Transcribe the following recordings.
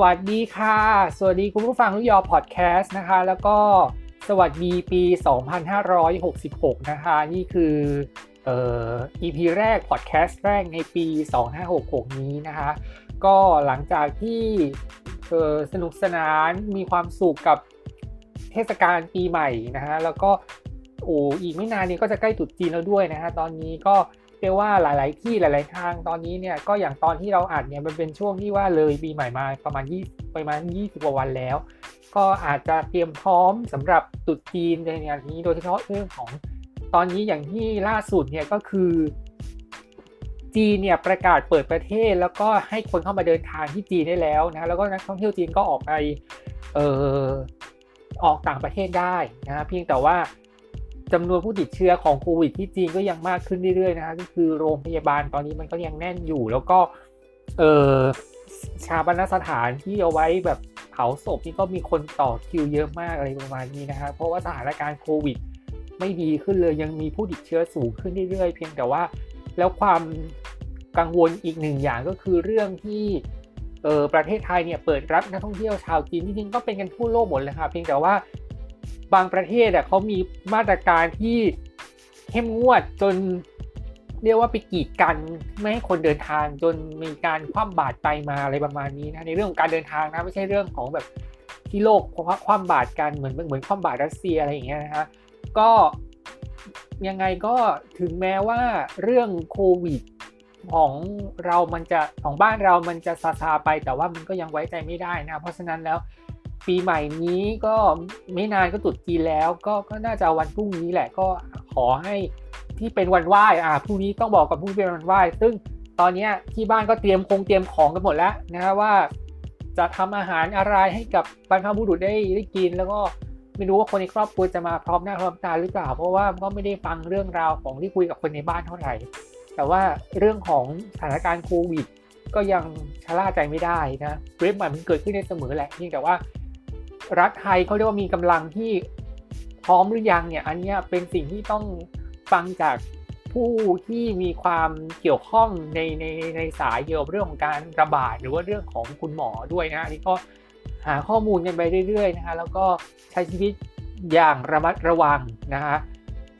วัสดีค่ะ สวัสดีคุณผู้ฟังลุยอพอดแคสต์นะคะ แล้วก็สวัสดีปี 2566 นะคะ นี่คือเอ่อ EP แรกพอดแคสต์แรกในปี 2566 นี้นะคะ ก็หลังจากที่เออสนุกสนานมีความสุขกับเทศกาลปีใหม่นะฮะ แล้วก็โอ้อีกไม่นานนี้ก็จะใกล้ตรุษจีนแล้วด้วยนะฮะ ตอนนี้ก็ เรียกว่าหลาย ๆ ที่หลาย ๆ ทางตอนนี้เนี่ยก็อย่างตอนที่เราอัดเนี่ยมันเป็นช่วงที่ว่าเลยปีใหม่มาประมาณ20ประมาณ 20กว่าวันแล้ว ก็อาจจะเตรียมพร้อมสำหรับตรุษจีนในงานนี้โดยเฉพาะเรื่องของตอนนี้อย่างที่ล่าสุดเนี่ยก็คือ จีนเนี่ยประกาศเปิดประเทศ แล้วก็ให้คนเข้ามาเดินทางที่จีนได้แล้วนะแล้วก็นักท่องเที่ยวจีนก็ออกไปเออออกต่างประเทศได้นะเพียงแต่ว่า จำนวนผู้ติดเชื้อของโควิดที่จีนก็ยังมากขึ้นเรื่อยๆนะก็คือโรงพยาบาลตอนนี้มันก็ยังแน่นอยู่ แล้วก็เออชาปนสถานที่เอาไว้แบบเผาศพนี่ก็มีคนต่อคิวเยอะมากอะไรประมาณนี้นะครับเพราะว่าสถานการณ์โควิด ไม่ดีขึ้นเลยยังมีผู้ติดเชื้อสูงขึ้นเรื่อยๆ เพียงแต่ว่า แล้วความกังวลอีกหนึ่งอย่างก็คือเรื่องที่เออประเทศไทยเนี่ยเปิดรับนักท่องเที่ยวชาวจีนจริงๆก็เป็นกันทั่วโลกหมดเลยครับเพียงแต่ว่า บางประเทศอะเขามีมาตรการที่เข้มงวดจนเรียกว่าไปกีดกันไม่ให้คนเดินทางจนมีการคว่ำบาตรไปมาอะไรประมาณนี้นะในเรื่องของการเดินทางนะไม่ใช่เรื่องของแบบที่โลกคว่ำบาตรกันเหมือนเหมือนคว่ำบาตรรัสเซียอะไรอย่างเงี้ยนะฮะก็ยังไงก็ถึงแม้ว่าเรื่องโควิดของเรามันจะของบ้านเรามันจะซาซาไปแต่ว่ามันก็ยังไว้ใจไม่ได้นะ เพราะฉะนั้นแล้ว ปีใหม่นี้ก็ไม่นานก็ตุดจีนแล้ว ก็ก็น่าจะวันพรุ่งนี้แหละก็ขอให้ที่เป็นวันไหว้อ่าพรุ่งนี้ต้องบอกกับพรุ่งนี้เป็นวันไหว้ ซึ่งตอนนี้ที่บ้านก็เตรียมคงเตรียมของกันหมดแล้วนะว่าจะทำอาหารอะไรให้กับบรรพบุรุษได้ได้กิน แล้วก็ไม่รู้ว่าคนในครอบครัวจะมาพร้อมหน้าพร้อมตาหรือเปล่า เพราะว่าก็ไม่ได้ฟังเรื่องราวของที่คุยกับคนในบ้านเท่าไหร่ แต่ว่าเรื่องของสถานการณ์โควิดก็ยังชะล่าใจไม่ได้นะเรื่องใหม่มันเกิดขึ้นได้เสมอแหละเพียงแต่ว่า รัฐไทยเขาเรียกว่ามีกำลังที่พร้อมหรือยังเนี่ย อันนี้เป็นสิ่งที่ต้องฟังจากผู้ที่มีความเกี่ยวข้องในในในสายเกี่ยวกับเรื่องของการระบาดหรือว่าเรื่องของคุณหมอด้วยนะอันนี้ก็หาข้อมูลกันไปเรื่อยๆนะคะแล้วก็ใช้ชีวิตอย่างระมัดระวังนะคะ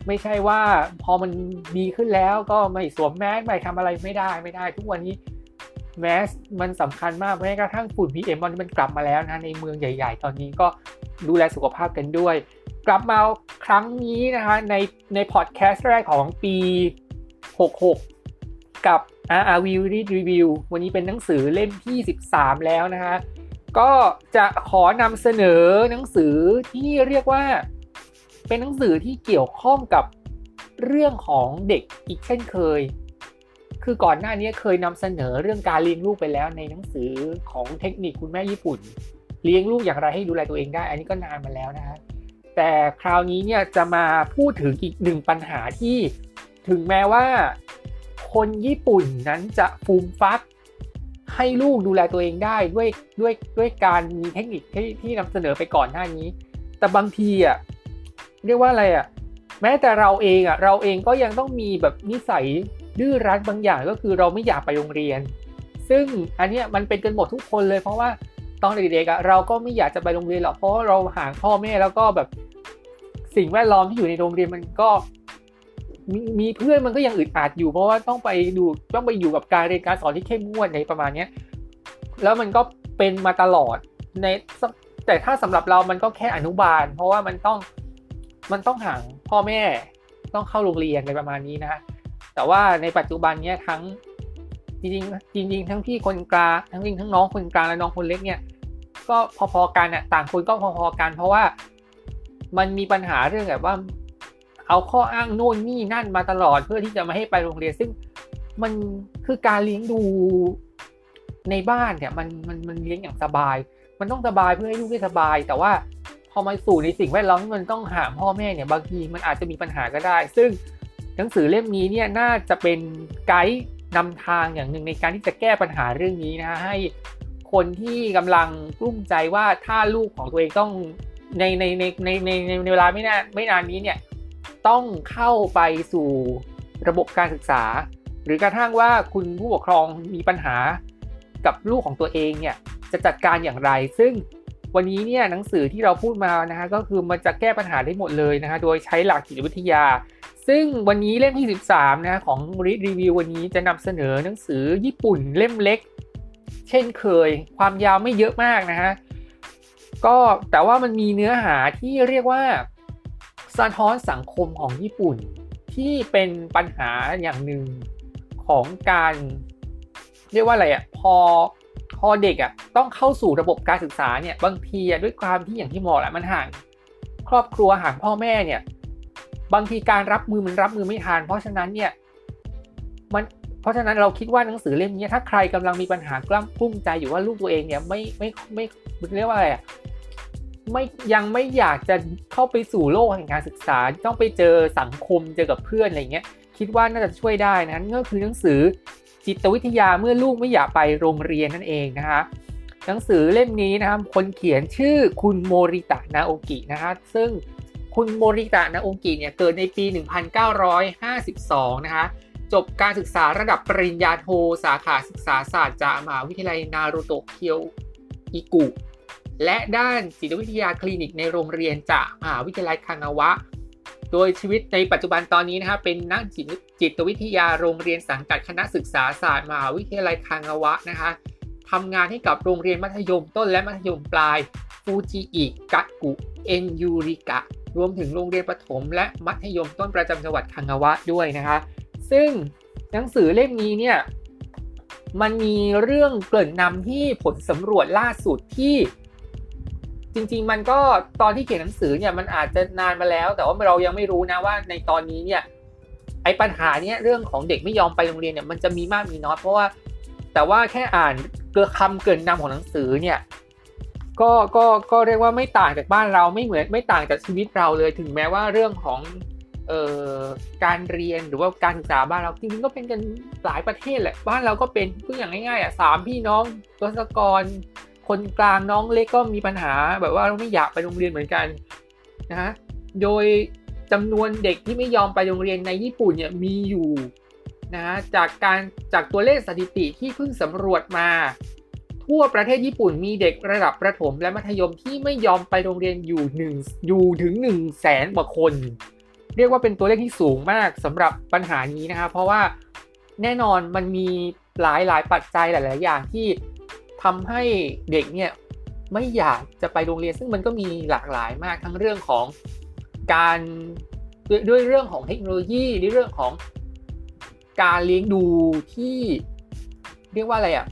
ไม่ใช่ว่าพอมันดีขึ้นแล้วก็ไม่สวมแมสไม่ทำอะไรไม่ได้ไม่ได้ ทุกวันนี้ แมสมันสำคัญมากแม้กระทั่งฝุ่น PM มันมันกลับมาแล้วนะในเมืองใหญ่ ๆ ตอนนี้ก็ดูแลสุขภาพกันด้วย กลับมาครั้งนี้นะคะในในพอดแคสต์แรกของปี 66 กับ RRV Review วันนี้เป็นหนังสือเล่มที่ 13 แล้วนะคะก็จะขอนำเสนอหนังสือที่เรียกว่า เป็นหนังสือที่เกี่ยวข้องกับเรื่องของเด็กอีกเช่นเคย คือก่อนหน้านี้เคยนำเสนอเรื่องการเลี้ยงลูกไปแล้วในหนังสือของเทคนิคคุณแม่ญี่ปุ่น เลี้ยงลูกอย่างไรให้ดูแลตัวเองได้ อันนี้ก็นานมาแล้วนะฮะแต่คราวนี้เนี่ยจะมาพูดถึงอีกหนึ่งปัญหาที่ถึงแม้ว่าคนญี่ปุ่นนั้นจะฟูมฟักให้ลูกดูแลตัวเองได้ด้วยด้วยด้วยการมีเทคนิคที่ที่นำเสนอไปก่อนหน้านี้ แต่บางทีอะเรียกว่าอะไรอะแม้แต่เราเองอะเราเองก็ยังต้องมีแบบนิสัย ดื้อรั้นบางอย่างก็คือเราไม่อยากไปโรงเรียน ซึ่งอันนี้มันเป็นกันหมดทุกคนเลย เพราะว่าตอนเด็กๆเราก็ไม่อยากจะไปโรงเรียนหรอกเพราะเราห่างพ่อแม่แล้วก็แบบสิ่งแวดล้อมที่อยู่ในโรงเรียนมันก็มมีเพื่อนมันก็ยังอึดอัดอยู่ เพราะว่าต้องไปดูต้องไปอยู่กับการเรียนการสอนที่เข้มงวดในประมาณเนี้ยแล้วมันก็เป็นมาตลอดในแต่ถ้าสำหรับเรามันก็แค่อนุบาล เพราะว่ามันต้องมันต้องห่างพ่อแม่ต้องเข้าโรงเรียนในประมาณนี้นะ แต่ว่าในปัจจุบันเนี้ยทั้งจริงจริงทั้งพี่คนกลางทั้งจริงทั้งน้องคนกลางและน้องคนเล็กเนี่ย ก็พอๆกันอะต่างคนก็พอๆกัน เพราะว่ามันมีปัญหาเรื่องแบบว่า เอาข้ออ้างโน่นนี่นั่นมาตลอดเพื่อที่จะมาให้ไปโรงเรียนซึ่งมันคือการเลี้ยงดูในบ้านเนี่ยมันมันมันเลี้ยงอย่างสบาย มันต้องสบายเพื่อให้ลูกได้สบาย แต่ว่าพอมาสู่ในสิ่งแวดล้อมที่มันต้องห่างพ่อแม่เนี่ยบางทีมันอาจจะมีปัญหาก็ได้ ซึ่ง หนังสือเล่มนี้เนี่ยน่าจะเป็นไกด์นำทางอย่างหนึ่งในการที่จะแก้ปัญหาเรื่องนี้นะฮะให้คนที่กำลังกลุ้มใจว่าถ้าลูกของตัวเองต้องในในในในในในเวลาไม่นานไม่นานนี้เนี่ยต้องเข้าไปสู่ระบบการศึกษา หรือกระทั่งว่าคุณผู้ปกครองมีปัญหากับลูกของตัวเองเนี่ยจะจัดการอย่างไร ซึ่งวันนี้เนี่ยหนังสือที่เราพูดมานะฮะก็คือมันจะแก้ปัญหาได้หมดเลยนะฮะโดยใช้หลักจิตวิทยา ซึ่งวันนี้เล่มที่ 13 นะของรีรีวิววันนี้จะนำเสนอหนังสือญี่ปุ่นเล่มเล็ก เช่นเคย ความยาวไม่เยอะมากนะฮะก็แต่ว่ามันมีเนื้อหาที่เรียกว่าสะท้อนสังคมของญี่ปุ่น ที่เป็นปัญหาอย่างหนึ่งของการ เรียกว่าอะไรอะ่ะพอพอเด็กอะ่ะต้องเข้าสู่ระบบการศึกษาเนี่ยบางทีด้วยความที่อย่างที่บอกแหละมันห่างครอบครัวห่างพ่อแม่เนี่ย บางทีการรับมือมันรับมือไม่ทันเพราะฉะนั้นเนี่ยมันเพราะฉะนั้นเราคิดว่าหนังสือเล่มนี้ถ้าใครกำลังมีปัญหากล้ำกลุ้มใจอยู่ว่าลูกตัวเองเนี่ยไม่ไม่ไม่เรียกว่าอะไรอะไม่ยังไม่อยากจะเข้าไปสู่โลกแห่งการศึกษา ต้องไปเจอสังคมเจอกับเพื่อนอะไรเงี้ยคิดว่าน่าจะช่วยได้นะนั่นก็คือหนังสือจิตวิทยาเมื่อลูกไม่อยากไปโรงเรียนนั่นเองนะคะหนังสือเล่มนี้นะครับคนเขียนชื่อคุณโมริตะนาโอกินะคะซึ่ง คุณโมริตะนาโอกิเนี่ยเกิดในปี 1952 นะคะ จบการศึกษาระดับปริญญาโทสาขาศึกษาศาสตร์จากมหาวิทยาลัยนารูโตะเคียวอิกุและด้านจิตวิทยาคลินิกในโรงเรียนจากมหาวิทยาลัยคางาวะ โดยชีวิตในปัจจุบันตอนนี้นะครับเป็นนักจิตจิตวิทยาโรงเรียนสังกัดคณะศึกษาศาสตร์มหาวิทยาลัยคางาวะนะคะ ทำงานให้กับโรงเรียนมัธยมต้นและมัธยมปลายฟูจิอิกะกุเอ็นยูริกะ รวมถึงโรงเรียนประถม และมัธยมต้นประจำจังหวัดคางาวะด้วยนะคะ ซึ่งหนังสือเล่มนี้เนี่ยมันมีเรื่องเกริ่นนำที่ผลสำรวจล่าสุดที่ จริง ๆ มันก็ตอนที่เขียนหนังสือเนี่ยมันอาจจะนานมาแล้ว แต่ว่าเรายังไม่รู้นะว่าในตอนนี้เนี่ยไอ้ปัญหาเนี้ยเรื่องของเด็กไม่ยอมไปโรงเรียนเนี่ยมันจะมีมากมีน้อยเพราะว่า แต่ว่าแค่อ่านเกือคำเกินนำของหนังสือเนี่ยก็ก็ก็เรียกว่าไม่ต่างจากบ้านเราไม่เหมือนไม่ต่างจากชีวิตเราเลยถึงแม้ว่าเรื่องของเอ่อการเรียนหรือว่าการศึกษาบ้านเราจริงๆก็เป็นกันหลายประเทศแหละบ้านเราก็เป็นเพื่อย่างง่ายๆอะสามพี่น้องตัวสกรคนกลางน้องเล็กก็มีปัญหาแบบว่าไม่อยากไปโรงเรียนเหมือนกันนะฮะโดยจำนวนเด็กที่ไม่ยอมไปโรงเรียนในญี่ปุ่นเนี่ยมีอยู่ นะจากการจากตัวเลขสถิติที่เพิ่งสำรวจมา ทั่วประเทศญี่ปุ่นมีเด็กระดับประถมและมัธยมที่ไม่ยอมไปโรงเรียนอยู่หนึ่งอยู่ถึง1นึ่งแสนกว่าคน เรียกว่าเป็นตัวเลขที่สูงมากสำหรับปัญหานี้นะครับเพราะว่าแน่นอนมันมีหลายหลายปัจจัยหลาย ๆ อย่างที่ทำให้เด็กเนี่ยไม่อยากจะไปโรงเรียนซึ่งมันก็มีหลากหลายมากทั้งเรื่องของการด้วยเรื่องของเทคโนโลยีในเรื่องของ การเลี้ยงดูที่เรียกว่าอะไรอะ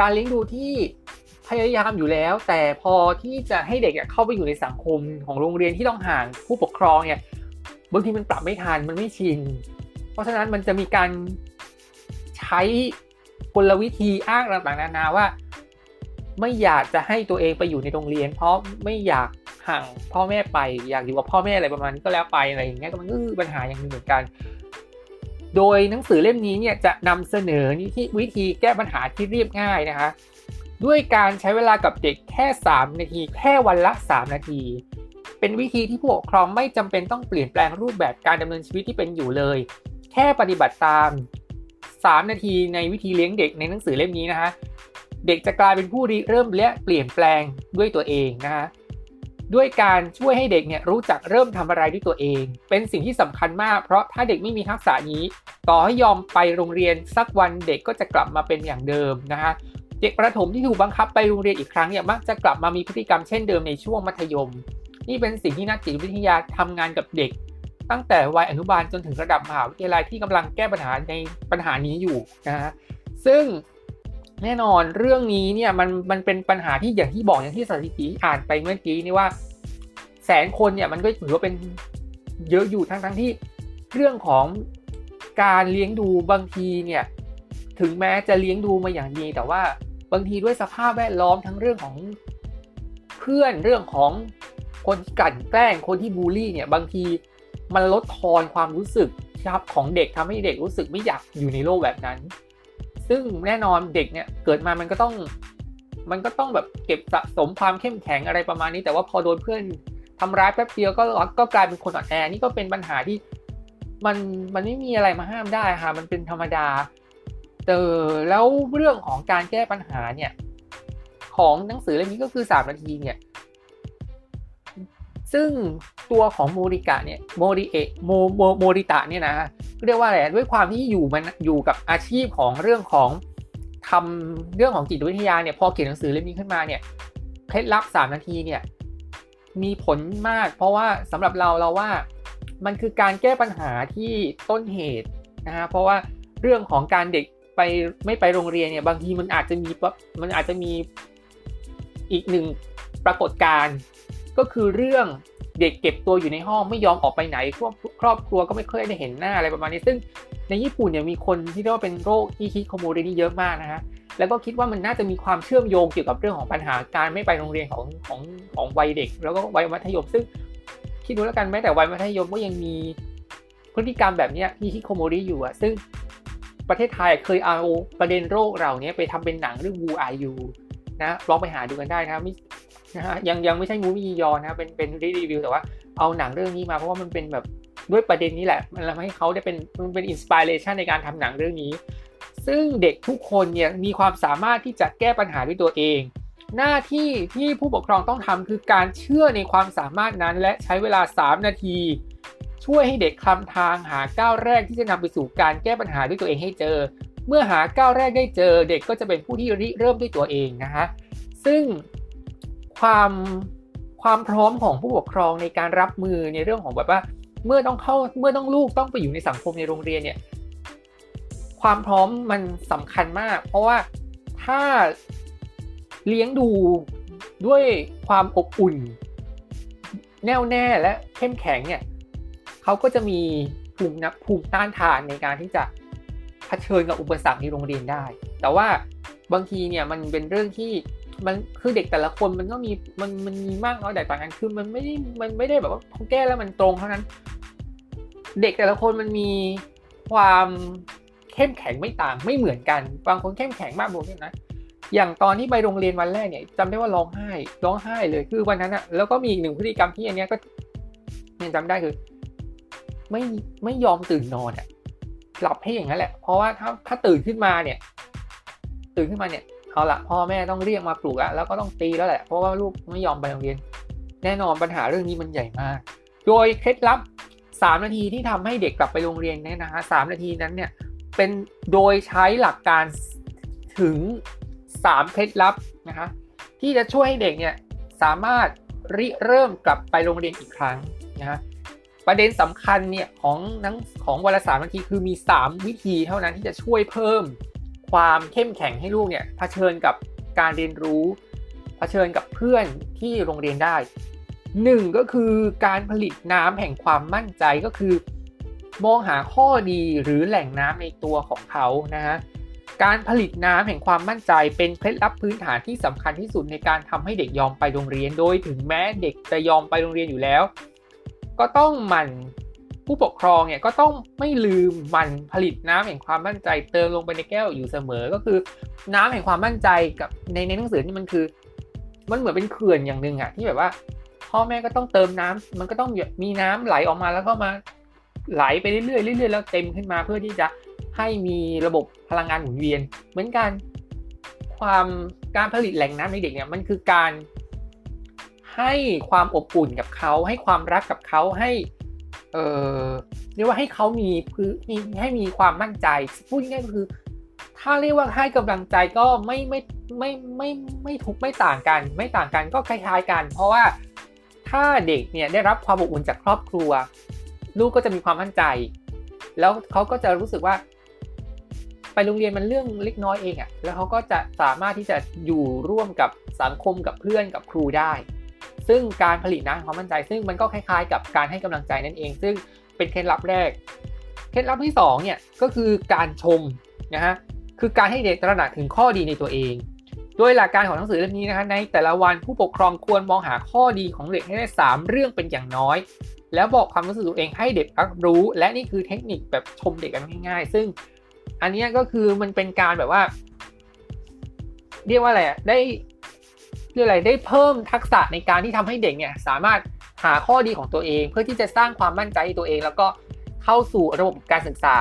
การเลี้ยงดูที่พยายามอยู่แล้ว แต่พอที่จะให้เด็กเข้าไปอยู่ในสังคมของโรงเรียนที่ต้องห่างผู้ปกครองเนี่ยบางทีมันปรับไม่ทันมันไม่ชิน เพราะฉะนั้นมันจะมีการใช้กลวิธีอ้างต่างๆนานาว่า ไม่อยากจะให้ตัวเองไปอยู่ในโรงเรียน เพราะไม่อยากห่างพ่อแม่ไป อยากอยู่กับพ่อแม่อะไรประมาณนี้ก็แล้วไปอะไรอย่างเงี้ยก็มันก็คือปัญหาอย่างหนึ่งเหมือนกัน โดยหนังสือเล่มนี้เนี่ยจะนำเสนอที่วิธีแก้ปัญหาที่เรียบง่ายนะคะ ด้วยการใช้เวลากับเด็กแค่ 3 นาที แค่วันละ 3 นาที เป็นวิธีที่ผู้ปกครองไม่จำเป็นต้องเปลี่ยนแปลงรูปแบบการดำเนินชีวิตที่เป็นอยู่เลย แค่ปฏิบัติตาม 3 นาทีในวิธีเลี้ยงเด็กในหนังสือเล่มนี้นะคะเด็กจะกลายเป็นผู้ริเริ่มและเปลี่ยนแปลงด้วยตัวเองนะฮะ ด้วยการช่วยให้เด็กเนี่ยรู้จักเริ่มทำอะไรด้วยตัวเอง เป็นสิ่งที่สำคัญมาก เพราะถ้าเด็กไม่มีทักษะนี้ ต่อให้ยอมไปโรงเรียนสักวันเด็กก็จะกลับมาเป็นอย่างเดิมนะฮะเด็กประถมที่ถูกบังคับไปโรงเรียนอีกครั้งเนี่ยมักจะกลับมามีพฤติกรรมเช่นเดิมในช่วงมัธยม นี่เป็นสิ่งที่นักจิตวิทยาทำงานกับเด็ก ตั้งแต่วัยอนุบาลจนถึงระดับมหาวิทยาลัยที่กำลังแก้ปัญหาในปัญหานี้อยู่นะฮะซึ่ง แน่นอนเรื่องนี้เนี่ยมันมันเป็นปัญหาที่อย่างที่บอกอย่างที่สถิติอ่านไปเมื่อกี้นี่ว่า แสนคนเนี่ยมันก็ถือว่าเป็นเยอะอยู่ทั้งทั้งที่เรื่องของการเลี้ยงดูบางทีเนี่ยถึงแม้จะเลี้ยงดูมาอย่างดี แต่ว่าบางทีด้วยสภาพแวดล้อมทั้งเรื่องของเพื่อนเรื่องของคนที่กั่นแกล้งคนที่บูลลี่เนี่ยบางทีมันลดทอนความรู้สึกครับของเด็กทำให้เด็กรู้สึกไม่อยากอยู่ในโลกแบบนั้น ซึ่งแน่นอนเด็กเนี่ยเกิดมามันก็ต้อง มันก็ต้องแบบเก็บสะสมความเข้มแข็งอะไรประมาณนี้ แต่ว่าพอโดนเพื่อนทำร้ายแป๊บเดียวก็ก็กลายเป็นคนอ่อนแอนี่ก็เป็นปัญหาที่มันมันไม่มีอะไรมาห้ามได้ค่ะ มันเป็นธรรมดาเออแล้วเรื่องของการแก้ปัญหาเนี่ย ของหนังสือเล่มนี้ก็คือสามนาทีเนี่ย ซึ่งตัวของโมริกะเนี่ยโมริเอะโมโมโมริตะเนี่ยนะเรียกว่าอะไรด้วยความที่อยู่มันอยู่กับอาชีพของเรื่องของทำเรื่องของจิตวิทยาเนี่ยพอเขียนหนังสือเล่มนี้ขึ้นมาเนี่ยเคล็ดลับสามนาทีเนี่ยมีผลมาก เพราะว่าสำหรับเราเราว่ามันคือการแก้ปัญหาที่ต้นเหตุนะฮะเพราะว่าเรื่องของการเด็กไปไม่ไปโรงเรียนเนี่ยบางทีมันอาจจะมีมันอาจจะมีอีกหนึ่งปรากฏการณ์ ก็คือเรื่องเด็กเก็บตัวอยู่ในห้องไม่ยอมออกไปไหนครอบครอบครัวก็ไม่เคยได้เห็นหน้าอะไรประมาณนี้ ซึ่งในญี่ปุ่นเนี่ยมีคนที่เรียกว่าเป็นโรคอีคิโคโมเรนี่เยอะมากนะฮะแล้วก็คิดว่ามันน่าจะมีความเชื่อมโยงเกี่ยวกับเรื่องของปัญหาการไม่ไปโรงเรียนของของของวัยเด็ก แล้วก็วัยมัธยม ซึ่งคิดดูแล้วกันแม้แต่วัยมัธยมก็ยังมีพฤติกรรมแบบนี้อีคิโคโมริอยู่อะซึ่งประเทศไทยเคยเอาประเด็นโรคเหล่านี้ไปทำเป็นหนังเรื่องวูไอยูนะลองไปหาดูกันได้นะม่ นะฮะยังยังไม่ใช่งูมียอนะเป็นเป็นรีวิวแต่ว่าเอาหนังเรื่องนี้มาเพราะว่ามันเป็นแบบด้วยประเด็นนี้แหละ มันทำให้เขาได้เป็นมันเป็น inspiration ในการทำหนังเรื่องนี้ ซึ่งเด็กทุกคนเนี่ยมีความสามารถที่จะแก้ปัญหาด้วยตัวเอง หน้าที่ที่ผู้ปกครองต้องทำคือการเชื่อในความสามารถนั้น และใช้เวลา 3 นาที ช่วยให้เด็กคลำทางหาก้าวแรกที่จะนำไปสู่การแก้ปัญหาด้วยตัวเองให้เจอ เมื่อหาก้าวแรกได้เจอ เด็กก็จะเป็นผู้ที่ริเริ่มด้วยตัวเองนะฮะซึ่ง ความความพร้อมของผู้ปกครองในการรับมือในเรื่องของแบบว่า เมื่อต้องเข้าเมื่อต้องลูกต้องไปอยู่ในสังคมในโรงเรียนเนี่ย ความพร้อมมันสำคัญมาก เพราะว่าถ้าเลี้ยงดูด้วยความอบอุ่น แน่วแน่และเข้มแข็งเนี่ยเขาก็จะมีภูมินับภูมิต้านทานในการที่จะเผชิญกับอุปสรรคในโรงเรียนได้ แต่ว่าบางทีเนี่ยมันเป็นเรื่องที่ มันคือเด็กแต่ละคนมันก็มีมันมันมีมากน้อยแตกต่างกันคือมันไม่ได้มันไม่ได้แบบว่าพอแก้แล้วมันตรงเท่านั้น เด็กแต่ละคนมันมีความเข้มแข็งไม่ต่างไม่เหมือนกัน บางคนเข้มแข็งมากบางคนนะอย่างตอนที่ไปโรงเรียนวันแรกเนี่ยจำได้ว่าร้องไห้ร้องไห้เลยคือวันนั้นอะแล้วก็มีอีกหนึ่งพฤติกรรมที่อันเนี้ยก็ยังจำได้คือ ไม่ไม่ยอมตื่นนอนอะหลับให้อย่างนั้นแหละ เพราะว่าถ้าถ้าตื่นขึ้นมาเนี่ย ตื่นขึ้นมาเนี่ย เอาละพ่อแม่ต้องเรียกมาปลุกแล้วแล้วก็ต้องตีแล้วแหละเพราะว่าลูกไม่ยอมไปโรงเรียน แน่นอนปัญหาเรื่องนี้มันใหญ่มาก โดยเคล็ดลับ 3 นาทีที่ทำให้เด็กกลับไปโรงเรียนเนี่ยนะฮะสนาทีนั้นเนี่ยเป็นโดยใช้หลักการถึง 3 เคล็ดลับนะคะที่จะช่วยให้เด็กเนี่ยสามารถริเริ่มกลับไปโรงเรียนอีกครั้งนะฮะประเด็นสำคัญเนี่ยของนังของวันละสามนาทีคือมี 3 วิธีเท่านั้นที่จะช่วยเพิ่ม ความเข้มแข็งให้ลูกเนี่ยเผชิญกับการเรียนรู้เผชิญกับเพื่อนที่โรงเรียนได้หนึ่งก็คือการผลิตน้ำแห่งความมั่นใจก็คือ มองหาข้อดีหรือแหล่งน้ำในตัวของเขานะฮะการผลิตน้ำแห่งความมั่นใจเป็นเคล็ดลับพื้นฐานที่สำคัญที่สุดในการทำให้เด็กยอมไปโรงเรียน โดยถึงแม้เด็กจะยอมไปโรงเรียนอยู่แล้ว ก็ต้องหมั่น ผู้ปกครองเนี่ยก็ต้องไม่ลืมมันผลิตน้ำแห่งความมั่นใจเติมลงไปในแก้วอยู่เสมอก็คือ น้ำแห่งความมั่นใจกับในในหนังสือนี่มันคือ มันเหมือนเป็นเขื่อนอย่างหนึ่งอะที่แบบว่า พ่อแม่ก็ต้องเติมน้ำมันก็ต้องมีน้ำไหลออกมาแล้วก็มาไหลไปเรื่อยๆเรื่อยๆแล้วเต็มขึ้นมาเพื่อที่จะให้มีระบบพลังงานหมุนเวียน เหมือนกัน ความการผลิตแหล่งน้ำในเด็กเนี่ยมันคือการให้ความอบอุ่นกับเขา ให้ความรักกับเขาให้ เออเรียกว่าให้เขามีพื้นให้มีความมั่นใจพูดง่ายๆก็คือ ถ้าเรียกว่าให้กำลังใจก็ไม่ไม่ไม่ไม่ไม่ทุกไม่ต่างกัน ไม่ต่างกันก็คล้ายๆกัน เพราะว่าถ้าเด็กเนี่ยได้รับความอบอุ่นจากครอบครัว ลูกก็จะมีความมั่นใจ แล้วเขาก็จะรู้สึกว่า ไปโรงเรียนมันเรื่องเล็กน้อยเองอะ่ะแล้วเขาก็จะสามารถที่จะอยู่ร่วมกับสังคมกับเพื่อนกับครูได้ ซึ่งการผลิตนะความมั่นใจ ซึ่งมันก็คล้ายๆ กับการให้กำลังใจนั่นเอง ซึ่งเป็นเคล็ดลับแรก เคล็ดลับที่2เนี่ยก็คือการชมนะฮะคือการให้เด็กตระหนักถึงข้อดีในตัวเองโดยหลักการของหนังสือเล่มนี้นะคะในแต่ละวันผู้ปกครองควรมองหาข้อดีของเด็กให้ได้ 3 เรื่องเป็นอย่างน้อย แล้วบอกความรู้สึกตัวเองให้เด็กรับรู้ และนี่คือเทคนิคแบบชมเด็กกันง่ายๆ ซึ่งอันนี้ก็คือมันเป็นการแบบว่า เรียกว่าอะไรได้ เรื่องอะไรได้เพิ่มทักษะในการที่ทำให้เด็กเนี่ยสามารถหาข้อดีของตัวเอง เพื่อที่จะสร้างความมั่นใจตัวเอง แล้วก็เข้าสู่ระบบการศึกษา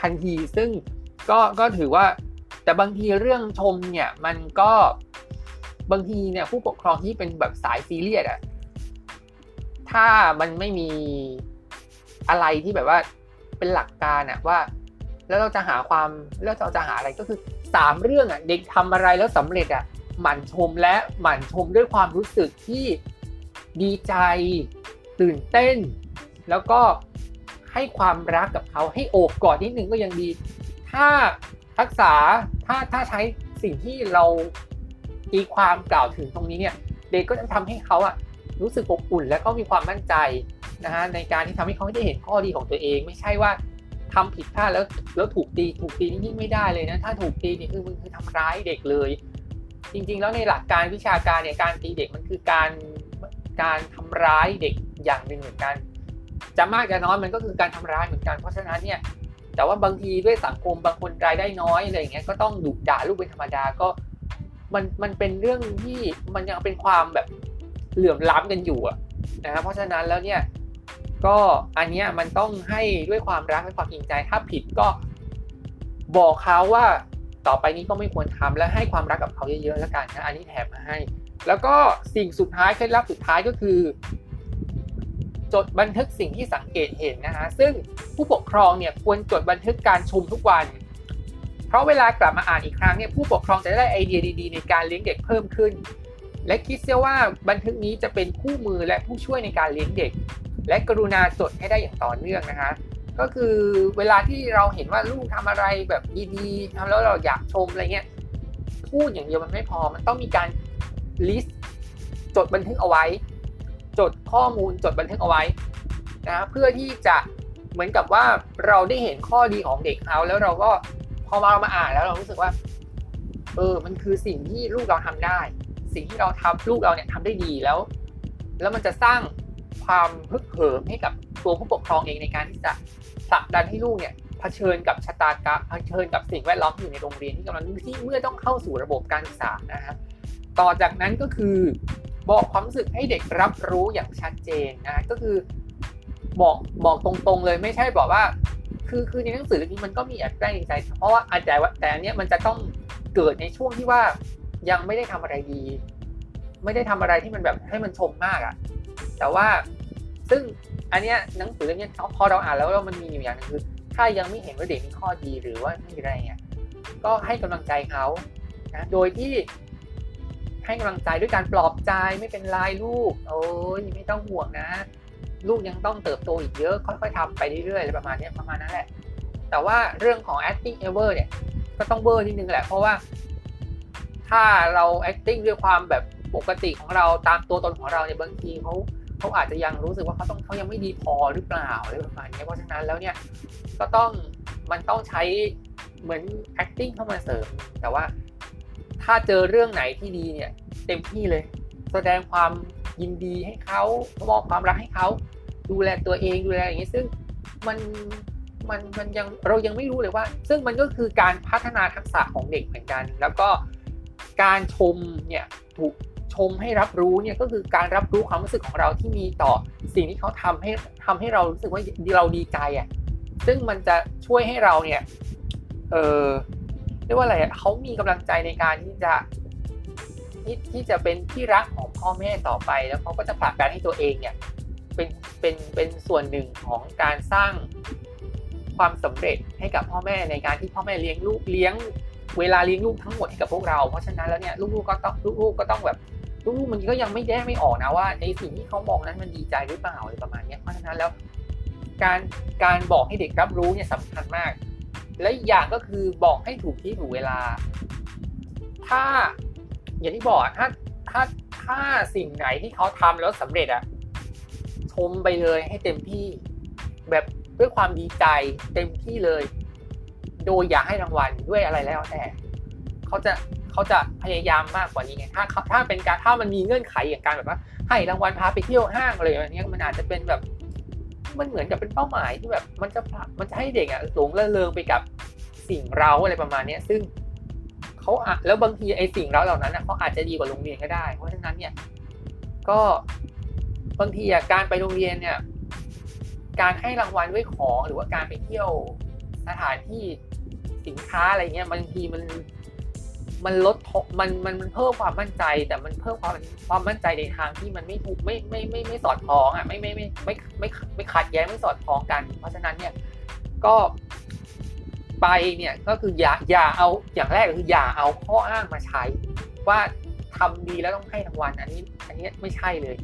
ทันที ซึ่งก็ก็ถือว่าแต่บางทีเรื่องชมเนี่ยมันก็บางทีเนี่ยผู้ปกครองที่เป็นแบบสายซีเรียสอะถ้ามันไม่มีอะไรที่แบบว่าเป็นหลักการอะว่า แล้วเราจะหาความแล้วเราจะหาอะไรก็คือสามเรื่องอะเด็กทำอะไรแล้วสำเร็จอะ หมั่นชมและหมั่นชมด้วยความรู้สึกที่ดีใจ ตื่นเต้น แล้วก็ให้ความรักกับเขาให้โอบกอดนิดนึงก็ยังดี ถ้าทักษะถ้าถ้าใช้สิ่งที่เราตีความกล่าวถึงตรงนี้เนี่ย เด็กก็จะทำให้เขาอะรู้สึกอบอุ่น และก็มีความมั่นใจนะฮะในการที่ทำให้เขาได้เห็นข้อดีของตัวเอง ไม่ใช่ว่าทำผิดพลาดแล้วแล้วถูกตีถูกตีนี่ไม่ได้เลยนะถ้าถูกตีนี่คือมึงคือทำร้ายเด็กเลย จริง ๆ แล้วในหลักการวิชาการเนี่ยการตีเด็กมันคือการการทำร้ายเด็กอย่างหนึ่งเหมือนกัน จะมากจะน้อยมันก็คือการทำร้ายเหมือนกัน เพราะฉะนั้นเนี่ยแต่ว่าบางทีด้วยสังคมบางคนรายได้น้อยอะไรอย่างเงี้ยก็ต้องดุด่าลูกเป็นธรรมดาก็มันมันเป็นเรื่องที่มันยังเป็นความแบบเหลื่อมล้ำกันอยู่อะนะครับเพราะฉะนั้นแล้วเนี่ยก็อันเนี้ยมันต้องให้ด้วยความรักและความจริงใจถ้าผิดก็บอกเขาว่า ต่อไปนี้ก็ไม่ควรทำและให้ความรักกับเขาเยอะๆแล้วกันนะอันนี้แถมมาให้ แล้วก็สิ่งสุดท้ายเคล็ดลับสุดท้ายก็คือ จดบันทึกสิ่งที่สังเกตเห็นนะฮะซึ่งผู้ปกครองเนี่ยควรจดบันทึกการชมทุกวัน เพราะเวลากลับมาอ่านอีกครั้งเนี่ยผู้ปกครองจะได้ไอเดียดีๆ ในการเลี้ยงเด็กเพิ่มขึ้น และคิดเสียว่าบันทึกนี้จะเป็นคู่มือและผู้ช่วยในการเลี้ยงเด็ก และกรุณาจดให้ได้อย่างต่อเนื่องนะคะ ก็คือเวลาที่เราเห็นว่าลูกทำอะไรแบบดีๆทำแล้วเราอยากชมอะไรเงี้ยพูดอย่างเดียวมันไม่พอมันต้องมีการลิสต์จดบันทึกเอาไว้ จดข้อมูลจดบันทึกเอาไว้นะเพื่อที่จะเหมือนกับว่าเราได้เห็นข้อดีของเด็กเขาแล้วเราก็พอมาเรามาอ่านแล้วเรารู้สึกว่า เออ มันคือสิ่งที่ลูกเราทำได้ สิ่งที่เราทำลูกเราเนี่ยทำได้ดีแล้ว แล้วมันจะสร้าง ความพึกเหิมให้กับตัวผู้ปกครองเองในการที่จะผลักดันให้ลูกเนี่ยเผชิญกับชะตากรรมเผชิญกับสิ่งแวดล้อมที่อยู่ในโรงเรียนที่กำลังที่เมื่อต้องเข้าสู่ระบบการศึกษานะฮะต่อจากนั้นก็คือบอกความรู้สึกให้เด็กรับรู้อย่างชัดเจนนะก็คือบอกบอกตรงๆเลยไม่ใช่บอกว่า คือคือในหนังสือเรื่องนี้มันก็มีแอบแกล้งใจ เพราะว่าอาจจะแต่อันเนี้ยมันจะต้องเกิดในช่วงที่ว่ายังไม่ได้ทำอะไรดี ไม่ได้ทำอะไรที่มันแบบให้มันชมมากอะ่ะ แต่ว่าซึ่งอันเนี้ยหนังสือเล่มนี้พอเราอ่านแล้วมันมีอยู่อย่างนึงคือ ถ้ายังไม่เห็นว่าเด็กมีข้อดีหรือว่ามีอะไรเนี่ยก็ให้กำลังใจเขานะโดยที่ให้กำลังใจด้วยการปลอบใจไม่เป็นไรลูก โอ้ยไม่ต้องห่วงนะ ลูกยังต้องเติบโตอีกเยอะ ค่อยๆทำไปเรื่อยๆประมาณนี้ประมาณนั้นแหละ แต่ว่าเรื่องของ acting ever เนี่ย ก็ต้องเบอร์นิดนึงแหละ เพราะว่า ถ้าเรา acting ด้วยความแบบ ปกติของเราตามตัวตนของเราเนี่ยบางทีเขาเขาอาจจะยังรู้สึกว่าเขาต้องเขายังไม่ดีพอหรือเปล่าอะไรประมาณนี้เพราะฉะนั้นแล้วเนี่ยก็ต้องมันต้องใช้เหมือน acting เข้ามาเสริม แต่ว่าถ้าเจอเรื่องไหนที่ดีเนี่ยเต็มที่เลย แสดงความยินดีให้เขามอบความรักให้เขาดูแลตัวเองดูแลอย่างนี้ซึ่งมันมันมันยังเรายังไม่รู้เลยว่า ซึ่งมันก็คือการพัฒนาทักษะของเด็กเหมือนกัน แล้วก็การชมเนี่ยถูก ชมให้รับรู้เนี่ยก็คือการรับรู้ความรู้สึกของเราที่มีต่อสิ่งที่เขาทำให้ทำให้เรารู้สึกว่าเราดีใจอะซึ่งมันจะช่วยให้เราเนี่ยเออเรียกว่าอะไรเขามีกำลังใจในการที่จะที่ที่จะเป็นที่รักของพ่อแม่ต่อไป แล้วเขาก็จะผลักดันให้ตัวเองเนี่ยเป็นเป็นเป็นส่วนหนึ่งของการสร้างความสำเร็จให้กับพ่อแม่ในการที่พ่อแม่เลี้ยงลูกเลี้ยง เวลาเลี้ยงลูกทั้งหมดให้กับพวกเรา เพราะฉะนั้นแล้วเนี่ยลูกๆก็ต้องลูกๆก็ต้องแบบ ลูกมันก็ยังไม่แยกไม่ออกนะว่าในสิ่งที่เขามองนั้นมันดีใจหรือเปล่าอะไรประมาณนี้เพราะฉะนั้นแล้ว การการบอกให้เด็กรับรู้เนี่ยสำคัญมาก และอีกอย่างก็คือบอกให้ถูกที่ถูกเวลา ถ้าอย่างที่บอกถ้าถ้าถ้าสิ่งไหนที่เขาทำแล้วสำเร็จอะชมไปเลยให้เต็มที่แบบด้วยความดีใจเต็มที่เลย โดยอย่าให้รางวัลด้วยอะไรแล้วแต่ เขาจะเขาจะพยายามมากกว่านี้ไงถ้าถ้าเป็นการถ้ามันมีเงื่อนไขอย่างการแบบว่า ให้รางวัลพาไปเที่ยวห้างอะไรแบบนี้ยมันอาจจะเป็นแบบ มันเหมือนกับเป็นเป้าหมายที่แบบ มันจะมันจะให้เด็กอะหลงเริงไปกับสิ่งเราอะไรประมาณนี้ซึ่งเขาอะแล้วบางทีไอ้สิ่งเราเหล่านั้นอะเขาอาจจะดีกว่าโรงเรียนก็ได้ เพราะฉะนั้นเนี่ย ก็บางทีอะการไปโรงเรียนเนี่ย การให้รางวัลด้วยของหรือว่าการไปเที่ยวสถานที่สินค้าอะไรเงี้ยบางทีมัน มันลดมันมันมันเพิ่มความมั่นใจ แต่มันเพิ่มความความมั่นใจในทางที่มันไม่ถูกไม่ไม่ไม่ไม่สอดคล้องอะไม่ไม่ไม่ไม่ไม่ไม่ขัดแย้งไม่สอดคล้องกัน เพราะฉะนั้นเนี่ยก็ไปเนี่ยก็คืออย่าอย่าเอาอย่างแรกก็คืออย่าเอาข้ออ้างมาใช้ ว่าทำดีแล้วต้องให้รางวัลอันนี้ อันนี้ไม่ใช่เลย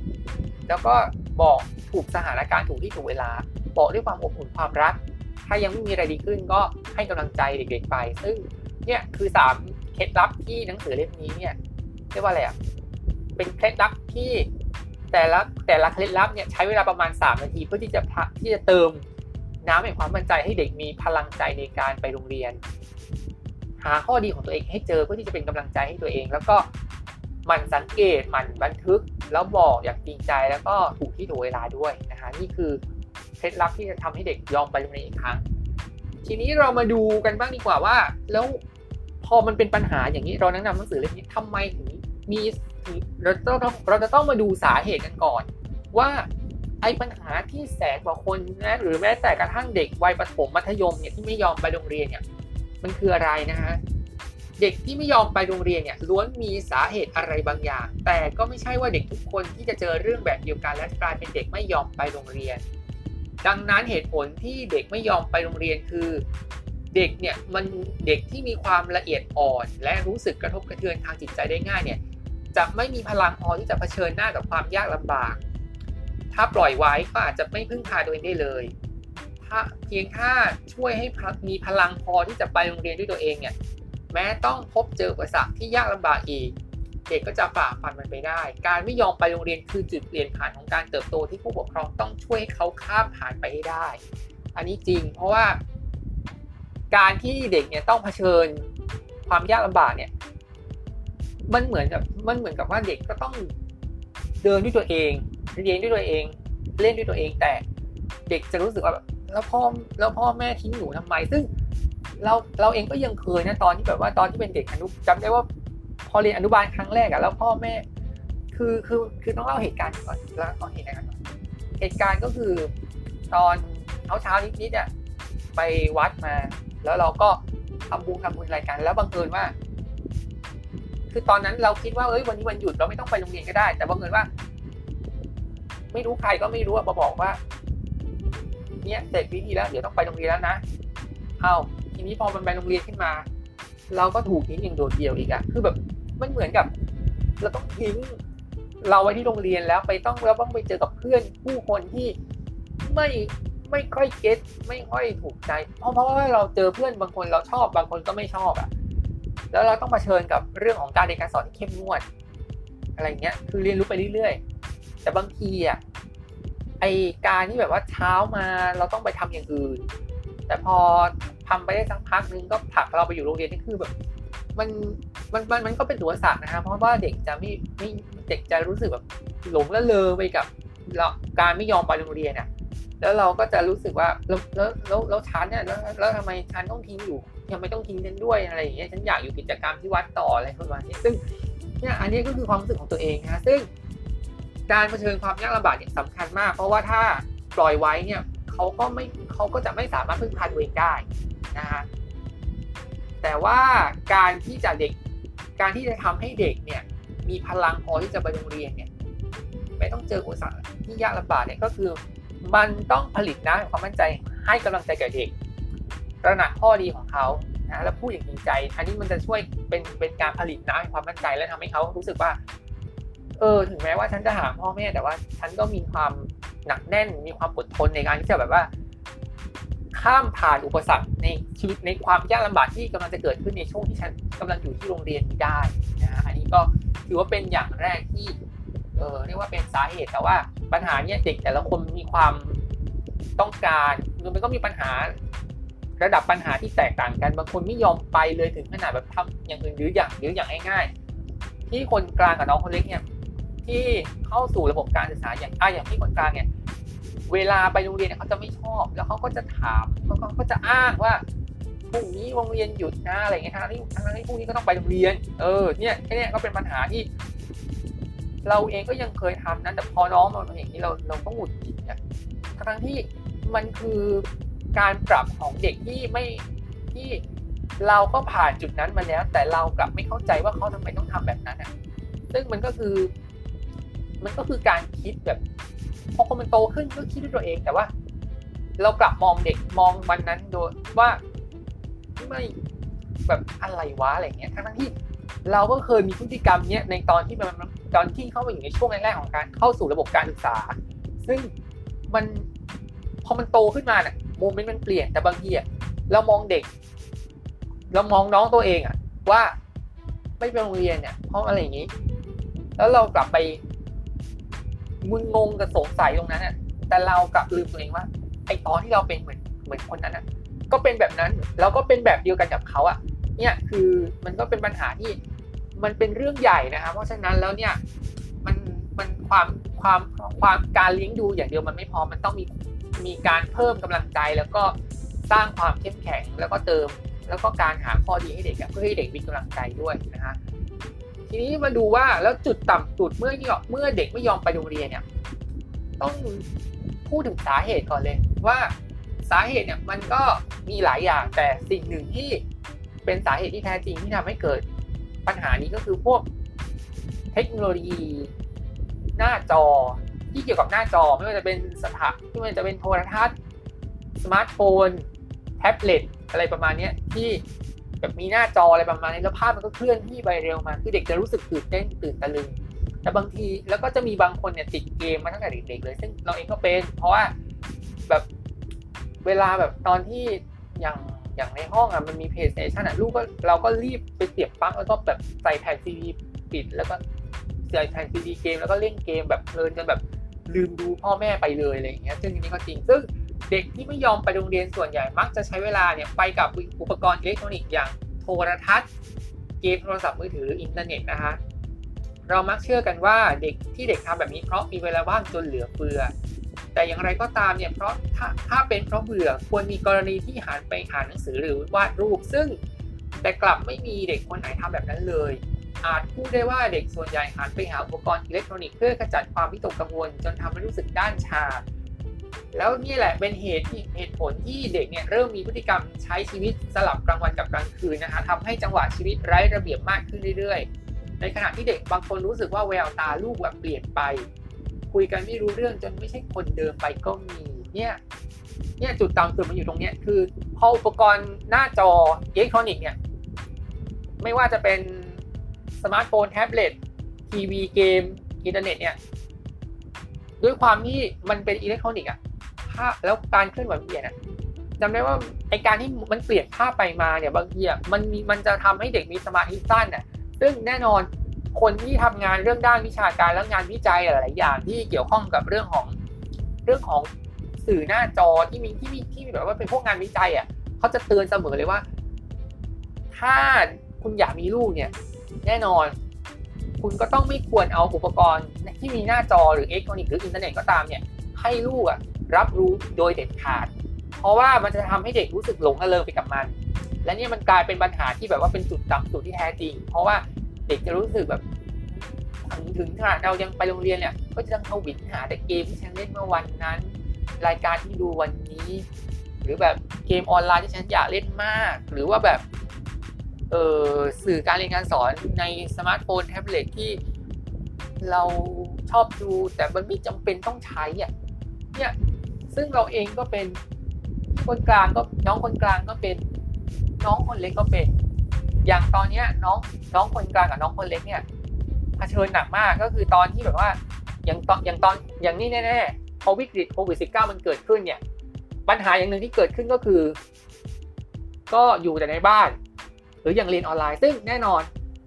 แล้วก็บอกถูกสถานการณ์ถูกที่ถูกเวลา บอกด้วยความอบอุ่นความรัก ถ้ายังไม่มีอะไรดีขึ้นก็ให้กำลังใจเด็กๆไป ซึ่งเนี่ยคือสาม เคล็ดลับที่หนังสือเล่มนี้เนี่ยเรียกว่าอะไรอะเป็นเคล็ดลับที่แต่ละแต่ละเคล็ดลับเนี่ยใช้เวลาประมาณ 3 นาทีเพื่อที่จะที่จะเติมน้ำแห่งความมั่นใจให้เด็กมีพลังใจในการไปโรงเรียน หาข้อดีของตัวเองให้เจอเพื่อที่จะเป็นกำลังใจให้ตัวเอง แล้วก็มันสังเกตมันบันทึกแล้วบอกอย่างจริงใจแล้วก็ถูกที่ถูกเวลาด้วยนะคะนี่คือเคล็ดลับที่จะทำให้เด็กยอมไปโรงเรียนอีกครั้ง ทีนี้เรามาดูกันบ้างดีกว่าว่า แล้ว พอมันเป็นปัญหาอย่างนี้เราแนะนำหนังสือเล่มนี้ทำไมถึงมีเราต้องเราจะต้องมาดูสาเหตุกันก่อน ว่าไอ้ปัญหาที่แสนกว่าคนนะหรือแม้แต่กระทั่งเด็กวัยประถมมัธยมเนี่ยที่ไม่ยอมไปโรงเรียนเนี่ยมันคืออะไรนะฮะเด็กที่ไม่ยอมไปโรงเรียนเนี่ยล้วนมีสาเหตุอะไรบางอย่าง แต่ก็ไม่ใช่ว่าเด็กทุกคนที่จะเจอเรื่องแบบเดียวกันและกลายเป็นเด็กไม่ยอมไปโรงเรียน ดังนั้นเหตุผลที่เด็กไม่ยอมไปโรงเรียนคือ เด็กเนี่ยมันเด็กที่มีความละเอียดอ่อน และรู้สึกกระทบกระเทือนทางจิตใจได้ง่ายเนี่ยจะไม่มีพลังพอที่จะเผชิญหน้ากับความยากลำบาก ถ้าปล่อยไว้ก็อาจจะไม่พึ่งพาตัวเองได้เลย ถ้าเพียงถ้าช่วยให้มีพลังพอที่จะไปโรงเรียนด้วยตัวเองเนี่ยแม้ต้องพบเจออุปสรรคที่ยากลำบากอีก เด็กก็จะฝ่าฟันมันไปได้ การไม่ยอมไปโรงเรียนคือจุดเปลี่ยนผ่านของการเติบโตที่ผู้ปกครองต้องช่วยให้เขาข้ามผ่านไปให้ได้ อันนี้จริง เพราะว่า การที่เด็กเนี่ยต้องเผชิญความยากลำบากเนี่ย มันเหมือนกับมันเหมือนกับว่าเด็กก็ต้องเดินด้วยตัวเอง เรียนด้วยตัวเอง เล่นด้วยตัวเองแต่เด็กจะรู้สึกว่าแล้วพ่อแล้วพ่อแม่ทิ้งหนูทำไม ซึ่งเราเราเองก็ยังเคยนะตอนที่แบบว่าตอนที่เป็นเด็กอนุจำได้ว่าพอเรียนอนุบาลครั้งแรกอะแล้วพ่อแม่ คือคือคือต้องเล่าเหตุการณ์ก่อนแล้วตอนเหตุการณ์ก่อนเหตุการณ์ก็คือตอนเช้าเช้านิดนิดอะไปวัดมา แล้วเราก็ทำบุญทำบุญอะไรกันแล้วบังเอิญว่า คือตอนนั้นเราคิดว่าเอ้ยวันนี้วันหยุดเราไม่ต้องไปโรงเรียนก็ได้ แต่บังเอิญว่า ไม่รู้ใครก็ไม่รู้อะมาบอกว่า เนี่ยเสร็จพิธีแล้วเดี๋ยวต้องไปโรงเรียนแล้วนะเอาทีนี้พอมันไปโรงเรียนขึ้นมา เราก็ถูกทิ้งอย่างโดดเดี่ยวอีกอะคือแบบมันเหมือนกับเราต้องทิ้งเราไว้ที่โรงเรียนแล้วไปต้องเราต้องไปเจอกับเพื่อนผู้คนที่ไม่ ไม่ค่อยเก็ตไม่ค่อยถูกใจ เพราะเพราะว่าเราเจอเพื่อนบางคนเราชอบบางคนก็ไม่ชอบอะแล้วเราต้องมาเชิญกับเรื่องของการเรียนการสอนที่เข้มงวด อะไรเงี้ยคือเรียนรู้ไปเรื่อยๆ แต่บางทีอะไอการที่แบบว่าเช้ามาเราต้องไปทำอย่างอื่น แต่พอทำไปได้สักพักนึงก็ผลักเราไปอยู่โรงเรียนนี่คือแบบมันมันมันมันก็เป็นตัวสากนะฮะเพราะว่าเด็กจะไม่ไม่เด็กจะรู้สึกแบบหลงละเลอไปกับการไม่ยอมไปโรงเรียนอะ แล้วเราก็จะรู้สึกว่าแล้วแล้วแล้วฉันเนี่ยแล้วแล้วทำไมฉันต้องทิ้งอยู่ทำไมต้องทิ้งฉันด้วยอะไรอย่างเงี้ยฉันอยากอยู่กิจกรรมที่วัดต่ออะไรประมาณนี้ซึ่งเนี่ยอันนี้ก็คือความรู้สึกของตัวเองนะซึ่งการเผชิญความยากลำบากเนี่ยสำคัญมาก เพราะว่าถ้าปล่อยไว้เนี่ยเขาก็ไม่เขาก็จะไม่สามารถพึ่งพาตัวเองได้นะฮะแต่ว่าการที่จะเด็กการที่จะทำให้เด็กเนี่ยมีพลังพอที่จะไปโรงเรียนเนี่ยไม่ต้องเจออุปสรรคที่ยากลำบากเนี่ยก็คือ มันต้องผลิตนะความมั่นใจให้กำลังใจแก่เด็กระหนักข้อดีของเขานะแล้วพูดอย่างจริงใจ อันนี้มันจะช่วยเป็นเป็นการผลิตนะความมั่นใจและทำให้เขารู้สึกว่า เออ ถึงแม้ว่าฉันจะหาพ่อแม่แต่ว่าฉันก็มีความหนักแน่น มีความอดทนในการที่จะแบบว่า ข้ามผ่านอุปสรรคในชีวิตในความยากลำบากที่กำลังจะเกิดขึ้นในช่วงที่ฉันกำลังอยู่ที่โรงเรียนได้นะอันนี้ก็ถือว่าเป็นอย่างแรกที่ เออเรียกว่าเป็นสาเหตุแต่ว่าปัญหาเนี้ยเด็กแต่ละคนมีความต้องการมันก็มีปัญหาระดับปัญหาที่แตกต่างกันบางคนไม่ยอมไปเลยถึงขนาดแบบทำอย่างอื่นหรืออย่างหรืออย่างง่ายๆที่คนกลางกับน้องคนเล็กเนี่ยที่เข้าสู่ระบบการศึกษาอย่างอ่อย่างที่คนกลางเนี่ยเวลาไปโรงเรียนเนี่ยเขาจะไม่ชอบ แล้วเขาก็จะถามเขาก็จะอ้างว่าพรุ่งนี้โรงเรียนหยุดนะอะไรเงี้ยทั้งที่ทั้งที่พรุ่งนี้ก็ต้องไปโรงเรียน เออเนี่ยแค่นี้ก็เป็นปัญหาที่ เราเองก็ยังเคยทำนะแต่พอน้องมาอย่างนี้เราเราต้องหงุดหงิดเนี่ยทั้งที่มันคือการปรับของเด็กที่ไม่ที่เราก็ผ่านจุดนั้นมาแล้ว แต่เรากลับไม่เข้าใจว่าเขาทำไมต้องทำแบบนั้นอะซึ่งมันก็คือ มันก็คือการคิดแบบพอคนมันโตขึ้นก็คิดด้วยตัวเองแต่ว่า เรากลับมองเด็กมองวันนั้นโดยว่าไม่แบบอะไรวะอะไรเงี้ยทั้งที่เราก็เคยมีพฤติกรรมเนี้ยในตอนที่มัน ตอนที่เข้ามาอยู่ในช่วงแรกๆของการเข้าสู่ระบบการศึกษา ซึ่งมันพอมันโตขึ้นมาเนี่ยโมเมนต์มันเปลี่ยนแต่บางทีอะเรามองเด็ก เรามองน้องตัวเองอะว่าไม่ไปโรงเรียนเนี่ยเพราะอะไรอย่างนี้ แล้วเรากลับไปมึนงงกับสงสัยตรงนั้นอะแต่เรากลับลืมตัวเองว่าไอตอนที่เราเป็นเหมือนเหมือนคนนั้นอะก็เป็นแบบนั้นเราก็เป็นแบบเดียวกันกับเขาอะเนี่ยคือมันก็เป็นปัญหาที่ มันเป็นเรื่องใหญ่นะครับเพราะฉะนั้นแล้วเนี่ยมันมันความความความการเลี้ยงดูอย่างเดียวมันไม่พอมันต้องมีมีการเพิ่มกำลังใจแล้วก็สร้างความเข้มแข็งแล้วก็เติม แล้วก็การหาข้อดีให้เด็กเพื่อให้เด็กมีกำลังใจด้วยนะฮะทีนี้มาดูว่าแล้วจุดต่ำสุดเมื่อเมื่อเด็กไม่ยอมไปโรงเรียนเนี่ยต้องพูดถึงสาเหตุก่อนเลยว่าสาเหตุเนี่ยมันก็มีหลายอย่างแต่สิ่งหนึ่งที่เป็นสาเหตุที่แท้จริงที่ทำให้เกิด ปัญหานี้ก็คือพวกเทคโนโลยี หน้าจอที่เกี่ยวกับหน้าจอไม่ว่าจะเป็นสถาไม่ว่าจะเป็นโทรทัศน์ สมาร์ทโฟน แท็บเล็ตอะไรประมาณนี้ที่แบบมีหน้าจออะไรประมาณนี้แล้วภาพมันก็เคลื่อนที่ไปเร็วมาคือเด็กจะรู้สึกตื่นเต้นตื่นตะลึง แต่บางทีแล้วก็จะมีบางคนเนี่ยติดเกมมาตั้งแต่เด็กๆเลย ซึ่งเราเองก็เป็นเพราะว่าแบบเวลาแบบตอนที่อย่าง อย่างในห้องอะมันมี PlayStation อะลูกก็เราก็รีบไปเสียบปลั๊กแล้วก็แบบใส่แผ่นซีดีปิด แล้วก็ใส่แผ่นซีดีเกมแล้วก็เล่นเกมแบบเพลินจนแบบลืมดูพ่อแม่ไปเลยอะไรอย่างเงี้ยซึ่งอันนี้ก็จริงซึ่งเด็กที่ไม่ยอมไปโรงเรียนส่วนใหญ่มักจะใช้เวลาเนี่ยไปกับอุปกรณ์อิเล็กทรอนิกส์อย่างโทรทัศน์ เกมโทรศัพท์มือถืออินเทอร์เน็ตนะคะเรามักเชื่อกันว่าเด็กที่เด็กทำแบบนี้เพราะมีเวลาว่างจนเหลือเฟือ แต่อย่างไรก็ตามเนี่ยเพราะถ้าถ้าเป็นเพราะเบื่อควรมีกรณีที่หันไปอ่าหนังสือหรือวาดรูป ซึ่งแต่กลับไม่มีเด็กคนไหนทำแบบนั้นเลย อาจพูดได้ว่าเด็กส่วนใหญ่หันไปหาอุปกรณ์อิเล็กทรอนิกส์เพื่อขจัดความวิตกกังวล จนทำให้รู้สึกด้านชา แล้วนี่แหละเป็นเหตุที่เหตุผลที่เด็กเนี่ยเริ่มมีพฤติกรรมใช้ชีวิตสลับกลางวันกับกลางคืนนะคะทำให้จังหวะชีวิตไร้ระเบียบมากขึ้นเรื่อย ๆ ในขณะที่เด็กบางคนรู้สึกว่าแววตาลูกแบบเปลี่ยนไป คุยกันไม่รู้เรื่องจนไม่ใช่คนเดิมไปก็มีเนี่ยเนี่ยจุดต่ำสุดมันอยู่ตรงเนี้ยคือพออุปกรณ์หน้าจออิเล็กทรอนิกส์เนี่ยไม่ว่าจะเป็นสมาร์ทโฟนแท็บเล็ตทีวีเกมอินเทอร์เน็ตเนี่ยด้วยความที่มันเป็นอิเล็กทรอนิกส์อะภาพแล้วการเคลื่อนไหวเปลี่ยนอะจำได้ว่าไอการที่มันเปลี่ยนภาพไปมาเนี่ยบางทีอะมันมีมันจะทำให้เด็กมีสมาธิสั้นอะซึ่งแน่นอน คนที่ทำงานเรื่องด้านวิชาการและงานวิจัยหลาย ๆ อย่างที่เกี่ยวข้องกับเรื่องของเรื่องของสื่อหน้าจอที่มีที่มีที่มีแบบว่าเป็นพวกงานวิจัยอะเขาจะเตือนเสมอเลยว่า ถ้าคุณอยากมีลูกเนี่ย แน่นอน คุณก็ต้องไม่ควรเอาอุปกรณ์ที่มีหน้าจอหรืออิเล็กทรอนิกส์หรืออินเทอร์เน็ตก็ตามเนี่ย ให้ลูกอะรับรู้โดยเด็ดขาด เพราะว่ามันจะทำให้เด็กรู้สึกหลงระเริงไปกับมัน และนี่มันกลายเป็นปัญหาที่แบบว่าเป็นจุดต่ำสุดที่แท้จริง เพราะว่า เด็กจะรู้สึกแบบถึงขนาดเรายังไปโรงเรียนเนี่ยก็จะต้องทวิตหาแต่เกมที่ฉันเล่นเมื่อวันนั้น รายการที่ดูวันนี้ หรือแบบเกมออนไลน์ที่ฉันอยากเล่นมาก หรือว่าแบบเออสื่อการเรียนการสอนในสมาร์ทโฟนแท็บเล็ตที่เราชอบดูแต่มันไม่จำเป็นต้องใช้อะเนี่ยซึ่งเราเองก็เป็นคนกลางก็น้องคนกลางก็เป็น น้องคนเล็กก็เป็น อย่างตอนเนี้ยน้องน้องคนกลางกับน้องคนเล็กเนี่ยเผชิญหนักมากก็คือตอนที่แบบว่าอย่างตอนอย่างตอนอย่างนี้แน่ๆพอวิกฤตโควิด -19 มันเกิดขึ้นเนี่ย ปัญหาอย่างหนึ่งที่เกิดขึ้นก็คือ ก็อยู่แต่ในบ้าน หรืออย่างเรียนออนไลน์ซึ่งแน่นอน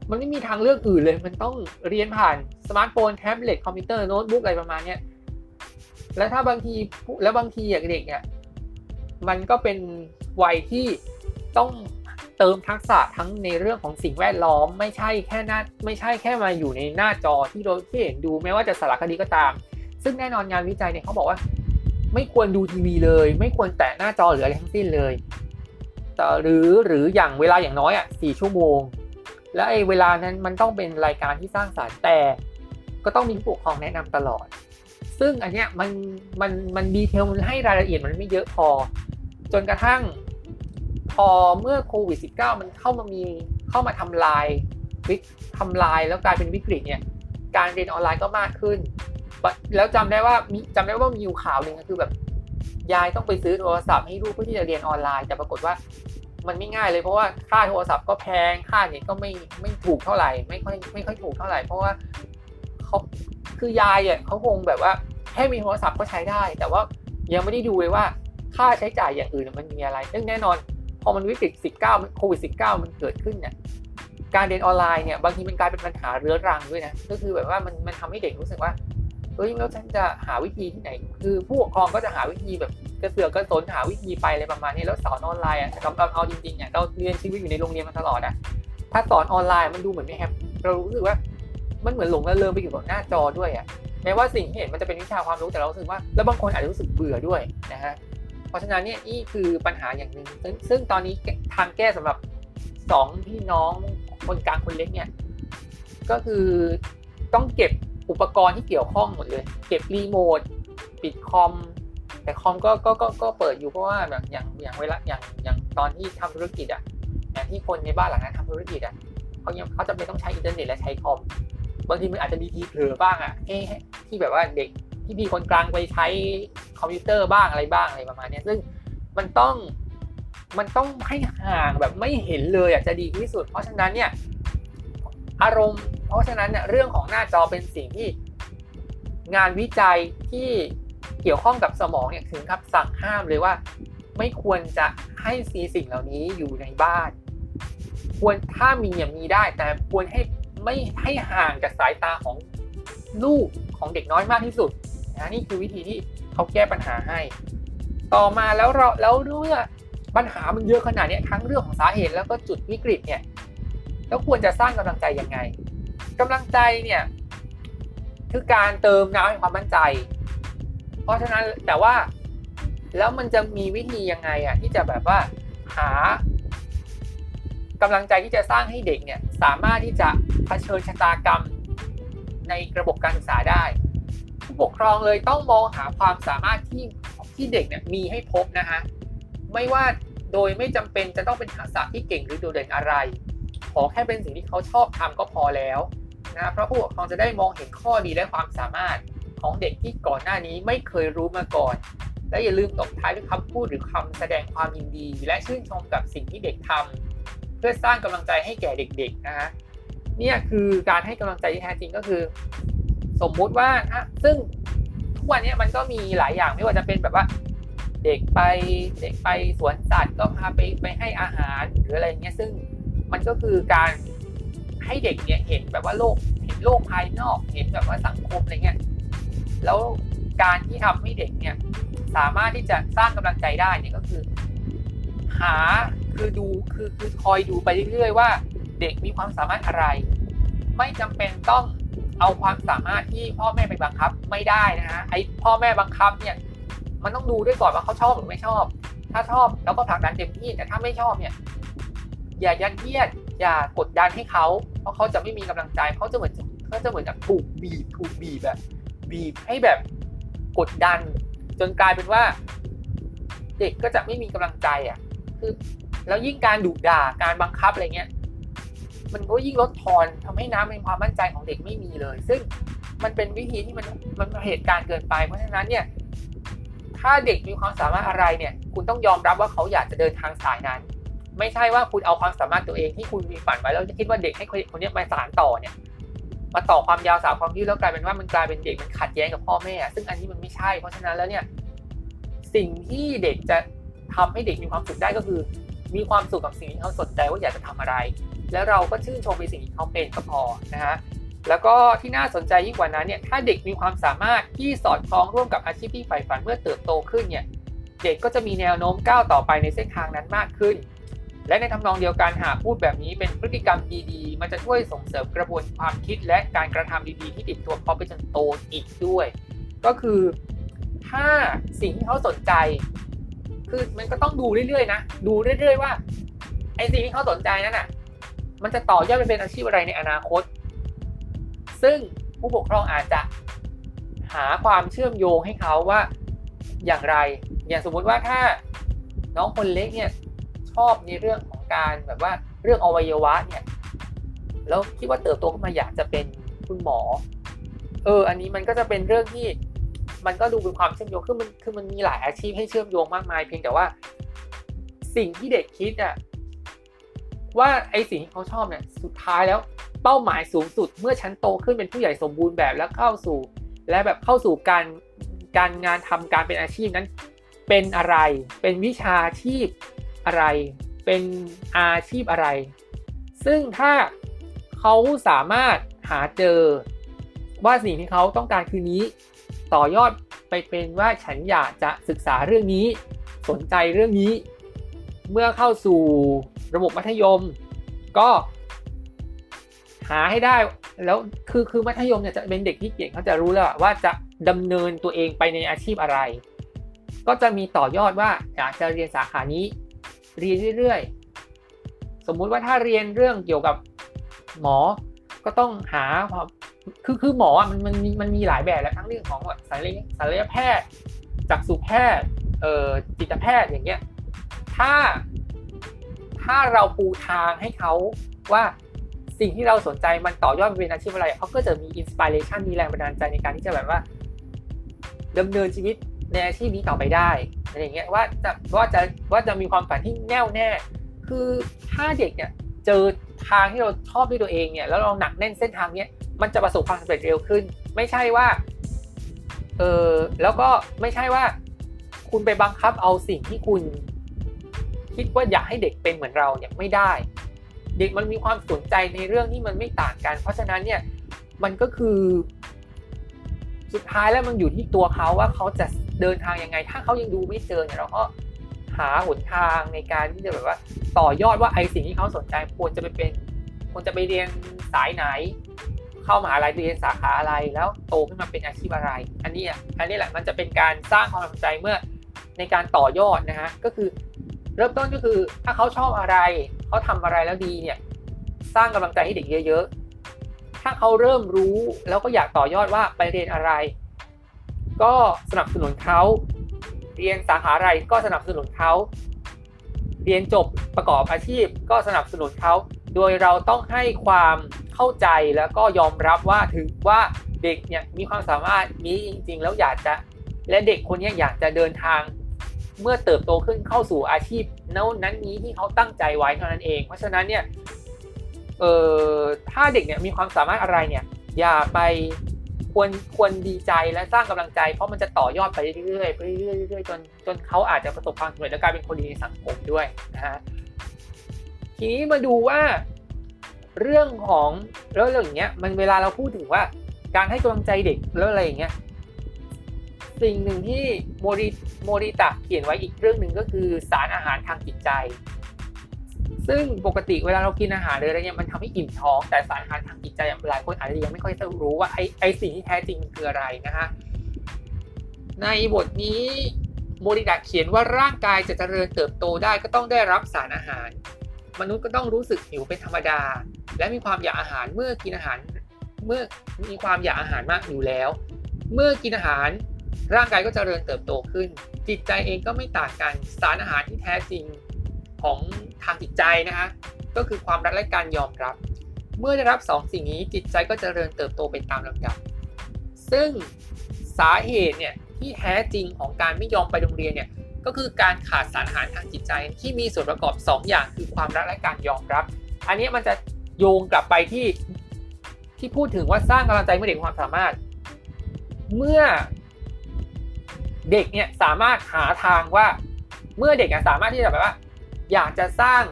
มันไม่มีทางเลือกอื่นเลย มันต้องเรียนผ่านสมาร์ทโฟนแท็บเล็ตคอมพิวเตอร์โน้ตบุ๊กอะไรประมาณนี้แล้วถ้าบางทีแล้วบางทีอย่างเด็กเนี่ยมันก็เป็นวัยที่ต้อง เติมทักษะทั้งในเรื่องของสิ่งแวดล้อม ไม่ใช่แค่หน้าไม่ใช่แค่มาอยู่ในหน้าจอที่เราที่เห็นดูแม้ว่าจะสารคดีก็ตาม ซึ่งแน่นอนงานวิจัยเนี่ยเขาบอกว่า ไม่ควรดูทีวีเลย ไม่ควรแตะหน้าจอหรืออะไรทั้งสิ้นเลยแต่หรือหรืออย่างเวลาอย่างน้อยอะสี่ชั่วโมง และไอ้เวลานั้นมันต้องเป็นรายการที่สร้างสารรค์แต่ ก็ต้องมีผู้ปกครองแนะนำตลอด ซึ่งอันเนี้ยมันมันมันดีเทลมันให้รายละเอียดมันไม่เยอะพอ จนกระทั่ง พอเมื่อโควิด -19 มันเข้ามามีเข้ามาทำลายวิกทำลายแล้วกลายเป็นวิกฤตเนี่ยการเรียนออนไลน์ก็มากขึ้น แล้วจำได้ว่ามีจำได้ว่ามีอยู่ข่าวหนึ่งก็คือแบบยายต้องไปซื้อโทรศัพท์ให้ลูกเพื่อที่จะเรียนออนไลน์ แต่ปรากฏว่ามันไม่ง่ายเลยเพราะว่าค่าโทรศัพท์ก็แพงค่าเน็ตก็ไม่ไม่ถูกเท่าไหร่ไม่ค่อยไม่ค่อยถูกเท่าไหร่ เพราะว่าเขาคือยายอะเขาคงแบบว่าแค่มีโทรศัพท์ก็ใช้ได้ แต่ว่ายังไม่ได้ดูเลยว่าค่าใช้จ่ายอย่างอื่นมันมีอะไรซึ่งแน่นอน พอมันวิกฤต19โควิด19มันเกิดขึ้นเนี่ยการเรียนออนไลน์เนี่ยบางทีมันกลายเป็นปัญหาเรื้อรังด้วยนะก็คือแบบว่ามันมันทำให้เด็กรู้สึกว่าเฮ้ยแล้วฉันจะหาวิธีที่ไหน คือผู้ปกครองก็จะหาวิธีแบบกระเสือกกระสนหาวิธีไปอะไรประมาณนี้แล้วสอนออนไลน์อะเราเอาจริงๆเนี่ยเราเรียนชีวิตอยู่ในโรงเรียนมาตลอดอะถ้าสอนออนไลน์มันดูเหมือนไม่แฮปเรารู้สึกว่ามันเหมือนหลงระเริงไปอยู่กับหน้าจอด้วยอะแม้ว่าสิ่งที่เห็นมันจะเป็นวิชาความรู้แต่เราสึกว่า แล้วบางคนอาจจะรู้สึกเบื่อด้วยนะฮะ ราะฉะนั้นเนี่ยนี่คือปัญหาอย่างหนึ่งซึ่งตอนนี้ทางแก้สำหรับสองพี่น้องคนกลางคนเล็กเนี่ยก็คือต้องเก็บอุปกรณ์ที่เกี่ยวข้องหมดเลย เก็บรีโมทปิดคอม แต่คอมก็ก็ก็ก็เปิดอยู่เพราะว่าแบบอย่างอย่างเวลาอย่างอย่างตอนที่ทำธุรกิจอะอย่างที่คนในบ้านหลังนั้นทำธุรกิจอะเขายังเขาจะไม่ต้องใช้อินเทอร์เน็ตและใช้คอมบางทีมันอาจจะมีทีเผลอบ้างอะที่แบบว่าเด็ก ที่มีคนกลางไปใช้คอมพิวเตอร์บ้างอะไรบ้างอะไรประมาณนี้ซึ่งมันต้องมันต้องให้ห่างแบบไม่เห็นเลยอะจะดีที่สุด เพราะฉะนั้นเนี่ยอารมณ์ เพราะฉะนั้นเนี่ยเรื่องของหน้าจอเป็นสิ่งที่งานวิจัยที่เกี่ยวข้องกับสมองเนี่ยถึงครับสั่งห้ามเลยว่า ไม่ควรจะให้ซีสิ่งเหล่านี้อยู่ในบ้าน ควรถ้ามีอย่างมีได้ แต่ควรให้ไม่ให้ห่างจากสายตาของลูกของเด็กน้อยมากที่สุด นะนี่คือวิธีที่เขาแก้ปัญหาให้ ต่อมาแล้วเราแล้วเมื่อปัญหามันเยอะขนาดนี้ทั้งเรื่องของสาเหตุแล้วก็จุดวิกฤตเนี่ยแล้วควรจะสร้างกำลังใจยังไงกำลังใจเนี่ยคือการเติมน้ำให้ความมั่นใจ เพราะฉะนั้นแต่ว่าแล้วมันจะมีวิธียังไงอะที่จะแบบว่าหากำลังใจที่จะสร้างให้เด็กเนี่ยสามารถที่จะเผชิญชะตากรรมในระบบการศึกษาได้ ผู้ปกครองเลยต้องมองหาความสามารถที่ที่เด็กเนี่ยมีให้พบนะฮะไม่ว่าโดยไม่จำเป็นจะต้องเป็นทักษะที่เก่งหรือโดดเด่นอะไร ขอแค่เป็นสิ่งที่เขาชอบทำก็พอแล้วนะเพราะผู้ปกครองจะได้มองเห็นข้อดีและความสามารถของเด็กที่ก่อนหน้านี้ไม่เคยรู้มาก่อน และอย่าลืมตบท้ายด้วยคำพูดหรือคำแสดงความยินดี และชื่นชมกับสิ่งที่เด็กทำเพื่อสร้างกำลังใจให้แก่เด็กๆนะฮะเนี่ยคือการให้กำลังใจที่แท้จริงก็คือ สมมุติว่าซึ่งทุกวันนี้มันก็มีหลายอย่างไม่ว่าจะเป็นแบบว่า เด็กไปเด็กไปสวนสัตว์ก็พาไปไปให้อาหารหรืออะไรเงี้ยซึ่งมันก็คือการให้เด็กเนี่ยเห็นแบบว่าโลกเห็นโลกภายนอกเห็นแบบว่าสังคมอะไรเงี้ยแล้วการที่ทำให้เด็กเนี่ยสามารถที่จะสร้างกำลังใจได้เนี่ยก็คือ หาคือดูคือคือคอยดูไปเรื่อยๆว่า เด็กมีความสามารถอะไร ไม่จำเป็นต้อง เอาความสามารถที่พ่อแม่ไปบังคับไม่ได้นะฮะไอพ่อแม่บังคับเนี่ยมันต้องดูด้วยก่อนว่าเขาชอบหรือไม่ชอบ ถ้าชอบแล้วก็ผลักดันเต็มที่แต่ถ้าไม่ชอบเนี่ยอย่ายัดเยียดอย่ากดดันให้เขาเพราะเขาจะไม่มีกำลังใจเขาจะเหมือนเขาจะเหมือนกับถูกบีบถูกบีบแบบบีบให้แบบกดดัน จนกลายเป็นว่า เด็กก็จะไม่มีกำลังใจอะ คือแล้วยิ่งการดุด่าการบังคับอะไรเงี้ย มันก็ยิ่งลดทอนทำให้น้ำเป็นความมั่นใจของเด็กไม่มีเลย ซึ่งมันเป็นวิธีที่มันมันเหตุการณ์เกินไป เพราะฉะนั้นเนี่ยถ้าเด็กมีความสามารถอะไรเนี่ย คุณต้องยอมรับว่าเขาอยากจะเดินทางสายนั้น ไม่ใช่ว่าคุณเอาความสามารถตัวเองที่คุณมีฝันไว้แล้วจะคิดว่าเด็กให้คนนี้มาสานต่อเนี่ยมาต่อความยาวสาวความยืดแล้วกลายเป็นว่ามันกลายเป็นเด็กมันขัดแย้งกับพ่อแม่ ซึ่งอันนี้มันไม่ใช่ เพราะฉะนั้นแล้วเนี่ยสิ่งที่เด็กจะทำให้เด็กมีความสุขได้ก็คือ มีความสุขกับสิ่งที่เขาสนใจว่าอยากจะทำอะไร แล้วเราก็ชื่นชมในสิ่งที่เขาเป็นก็พอนะฮะแล้วก็ที่น่าสนใจยิ่งกว่านั้นเนี่ยถ้าเด็กมีความสามารถที่สอดคล้องร่วมกับอาชีพที่ใฝ่ฝันเมื่อเติบโตขึ้นเนี่ยเด็กก็จะมีแนวโน้มก้าวต่อไปในเส้นทางนั้นมากขึ้น และในทำนองเดียวกันหากพูดแบบนี้เป็นพฤติกรรมดีๆ มันจะช่วยส่งเสริมกระบวนความคิดและการกระทำดีๆ ที่ติดตัวเขาไปจนโตอีกด้วย ก็คือถ้าสิ่งที่เขาสนใจ คือมันก็ต้องดูเรื่อยๆนะดูเรื่อย ๆ ว่าไอ้สิ่งที่เขาสนใจนั้นอะ มันจะต่อยอดไปเป็นอาชีพอะไรในอนาคต ซึ่งผู้ปกครองอาจจะหาความเชื่อมโยงให้เขาว่าอย่างไร อย่างสมมุติว่าถ้าน้องคนเล็กเนี่ยชอบในเรื่องของการแบบว่าเรื่องอวัยวะเนี่ยแล้วคิดว่าเติบโตขึ้นมาอยากจะเป็นคุณหมอ เออ อันนี้มันก็จะเป็นเรื่องที่มันก็ดูเป็นความเชื่อมโยงคือมันคือมันมีหลายอาชีพให้เชื่อมโยงมากมาย เพียงแต่ว่า สิ่งที่เด็กคิดอะ ว่าไอสิ่งที่เขาชอบเนี่ยสุดท้ายแล้วเป้าหมายสูงสุด เมื่อฉันโตขึ้นเป็นผู้ใหญ่สมบูรณ์แบบแล้วเข้าสู่ และแบบเข้าสู่การการงานทำการเป็นอาชีพนั้น เป็นอะไร เป็นวิชาชีพอะไร เป็นอาชีพอะไร ซึ่งถ้าเขาสามารถหาเจอว่าสิ่งที่เขาต้องการคือนี้ ต่อยอดไปเป็นว่าฉันอยากจะศึกษาเรื่องนี้ สนใจเรื่องนี้ เมื่อเข้าสู่ ระบบมัธยม ก็หาให้ได้แล้วคือคือมัธยมเนี่ยจะเป็นเด็กที่เก่งเขาจะรู้แล้วว่าจะดำเนินตัวเองไปในอาชีพอะไร ก็จะมีต่อยอดว่าอยากจะเรียนสาขานี้ เรียนเรื่อยๆ สมมุติว่าถ้าเรียนเรื่องเกี่ยวกับหมอก็ต้องหาคือคือหมอมันมันมีมันมีหลายแบบแล้วทั้งเรื่องของศัลยศัลยแพทย์จักษุแพทย์เอ่อจิตแพทย์อย่างเงี้ยถ้า ถ้าเราปูทางให้เขาว่าสิ่งที่เราสนใจมันต่อยอดเป็นอาชีพอะไรเขาก็จะมีอินสปิเรชันมีแรงบันดาลใจในการที่จะแบบว่าดำเนินชีวิตในอาชีพนี้ต่อไปได้อะไรเงี้ยว่าจะว่าจะว่าจะมีความฝันที่แน่วแน่ คือถ้าเด็กเนี่ยเจอทางที่เราชอบด้วยตัวเองเนี่ยแล้วเราหนักแน่นเส้นทางเนี้ยมันจะประสบความสำเร็จเร็วขึ้น ไม่ใช่ว่าเออแล้วก็ไม่ใช่ว่า คุณไปบังคับเอาสิ่งที่คุณ คิดว่าอยากให้เด็กเป็นเหมือนเราเนี่ยไม่ได้ เด็กมันมีความสนใจในเรื่องที่มันไม่ต่างกัน เพราะฉะนั้นเนี่ยมันก็คือสุดท้ายแล้วมันอยู่ที่ตัวเขาว่าเขาจะเดินทางยังไง ถ้าเขายังดูไม่เจอเนี่ยเราก็หาหนทางในการที่จะแบบว่าต่อยอดว่าไอสิ่งที่เขาสนใจควรจะไปเป็นควรจะไปเรียนสายไหน เข้ามหาลัยเรียนสาขาอะไรแล้วโตขึ้นมาเป็นอาชีพอะไร อันนี้อะอันนี้แหละมันจะเป็นการสร้างความสนใจเมื่อในการต่อยอดนะฮะก็คือ เริ่มต้นก็คือถ้าเขาชอบอะไรเขาทำอะไรแล้วดีเนี่ย สร้างกำลังใจให้เด็กเยอะ ๆ ถ้าเขาเริ่มรู้แล้วก็อยากต่อยอดว่าไปเรียนอะไร ก็สนับสนุนเขาเรียนสาขาอะไรก็สนับสนุนเขาเรียนจบประกอบอาชีพก็สนับสนุนเขาโดยเราต้องให้ความเข้าใจแล้วก็ยอมรับว่าถึงว่าเด็กเนี่ยมีความสามารถนี้จริง ๆ แล้วอยากจะและเด็กคนนี้อยากจะเดินทาง เมื่อเติบโตขึ้นเข้าสู่อาชีพนั้นนี้ที่เขาตั้งใจไว้เท่านั้นเอง เพราะฉะนั้นเนี่ยเอ่อถ้าเด็กเนี่ยมีความสามารถอะไรเนี่ย อย่าไปควรควรดีใจและสร้างกำลังใจ เพราะมันจะต่อยอดไปเรื่อยๆไปเรื่อยเรื่อยๆจนจนเขาอาจจะประสบความสำเร็จและกลายเป็นคนดีในสังคมด้วยนะฮะทีนี้มาดูว่าเรื่องของแล้วเรื่องอย่างเงี้ยมันเวลาเราพูดถึงว่าการให้กำลังใจเด็กแล้วอะไรอย่างเงี้ย สิ่งหนึ่งที่โมริโมริตะเขียนไว้อีกเรื่องหนึ่งก็คือสารอาหารทางจิตใจ ซึ่งปกติเวลาเรากินอาหารเลยอะไรเงี้ยมันทำให้อิ่มท้อง แต่สารอาหารทางจิตใจหลายคนอาจจะยังไม่ค่อยรู้ว่าไอไอสิ่งที่แท้จริงมันคืออะไรนะฮะในบทนี้โมริตะเขียนว่าร่างกายจะเจริญเติบโตได้ก็ต้องได้รับสารอาหาร มนุษย์ก็ต้องรู้สึกหิวเป็นธรรมดา และมีความอยากอาหารเมื่อกินอาหารเมื่อมีความอยากอาหารมากอยู่แล้ว เมื่อกินอาหาร ร่างกายก็จเจริญเติบโตขึ้น จิตใจเองก็ไม่ต่างกันสารอาหารที่แท้จริงของทางจิตใจนะฮะก็คือความรักและการยอมรับ เมื่อได้รับ2สสิ่งนี้จิตใจก็จเจริญเติบโตเป็นตามลำดับ ซึ่งสาเหตุเนี่ยที่แท้จริงของการไม่ยอมไปโรงเรียนเนี่ยก็คือการขาดสารอาหารทางจิตใจที่มีส่วนประกอบ 2 อย่างคือความรักและการยอมรับ อันนี้มันจะโยงกลับไปที่ที่พูดถึงว่าสร้างกำลังใจเมื่อเด็กความสามารถ เมื่อ เด็กเนี่ยสามารถหาทางว่าเมื่อเด็กสามารถที่จะแบบว่า อยากจะสร้าง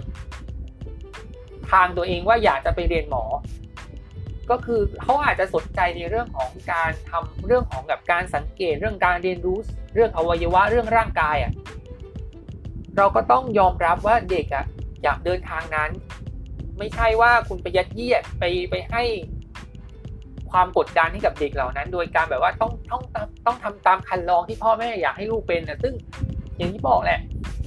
ทางตัวเองว่าอยากจะไปเรียนหมอ ก็คือเขาอาจจะสนใจในเรื่องของการทำเรื่องของแบบการสังเกตเรื่องการเรียนรู้เรื่องอวัยวะเรื่องร่างกายอะเราก็ต้องยอมรับว่าเด็กอะอยากเดินทางนั้น ไม่ใช่ว่าคุณไปยัดเยียดไปไปให้ ความกดดันให้กับเด็กเหล่านั้น โดยการแบบว่าต้องต้องต้องทำตามคันลองที่พ่อแม่อยากให้ลูกเป็นนะซึ่งอย่างที่บอกแหละ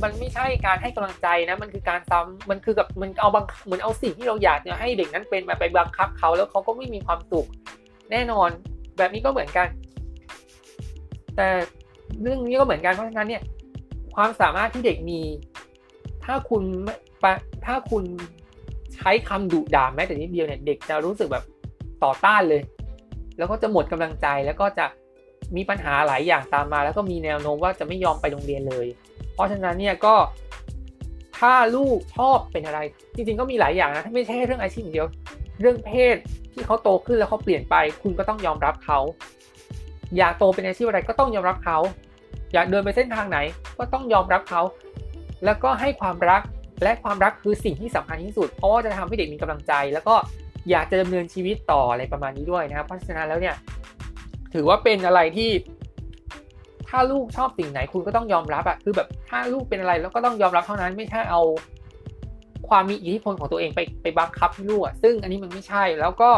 มันไม่ใช่การให้กำลังใจนะ มันคือการซ้ำมันคือกับมันเอาบังเหมือนเอาสิ่งที่เราอยากเนี่ยให้เด็กนั้นเป็นมาไปบังคับเขาแล้วเขาก็ไม่มีความสุขแน่นอน แบบนี้ก็เหมือนกัน แต่เรื่องนี้ก็เหมือนกันเพราะฉะนั้นเนี่ย ความสามารถที่เด็กมี ถ้าคุณถ้าคุณใช้คำดุด่าแม้แต่นิดเดียวเนี่ย เด็กจะรู้สึกแบบต่อต้านเลย แล้วก็จะหมดกำลังใจแล้วก็จะมีปัญหาหลายอย่างตามมา แล้วก็มีแนวโน้มว่าจะไม่ยอมไปโรงเรียนเลย เพราะฉะนั้นเนี่ยก็ถ้าลูกชอบเป็นอะไร จริงๆก็มีหลายอย่างนะไม่ใช่เรื่องอาชีพอย่างเดียว เรื่องเพศที่เขาโตขึ้นแล้วเขาเปลี่ยนไป คุณก็ต้องยอมรับเขาอยากโตเป็นอาชีพอะไรก็ต้องยอมรับเขา อยากเดินไปเส้นทางไหนก็ต้องยอมรับเขา แล้วก็ให้ความรักและความรักคือสิ่งที่สำคัญที่สุด เพราะว่าจะทำให้เด็กมีกำลังใจ แล้วก็ อยากจะดำเนินชีวิตต่ออะไรประมาณนี้ด้วยนะครับเพราะฉะนั้นแล้วเนี่ยถือว่าเป็นอะไรที่ ถ้าลูกชอบสิ่งไหนคุณก็ต้องยอมรับอะคือแบบถ้าลูกเป็นอะไรแล้วก็ต้องยอมรับเท่านั้นไม่ใช่เอาความมีอิทธิพลของตัวเองไปไปบังคับให้ลูกอะซึ่งอันนี้มันไม่ใช่แล้วก็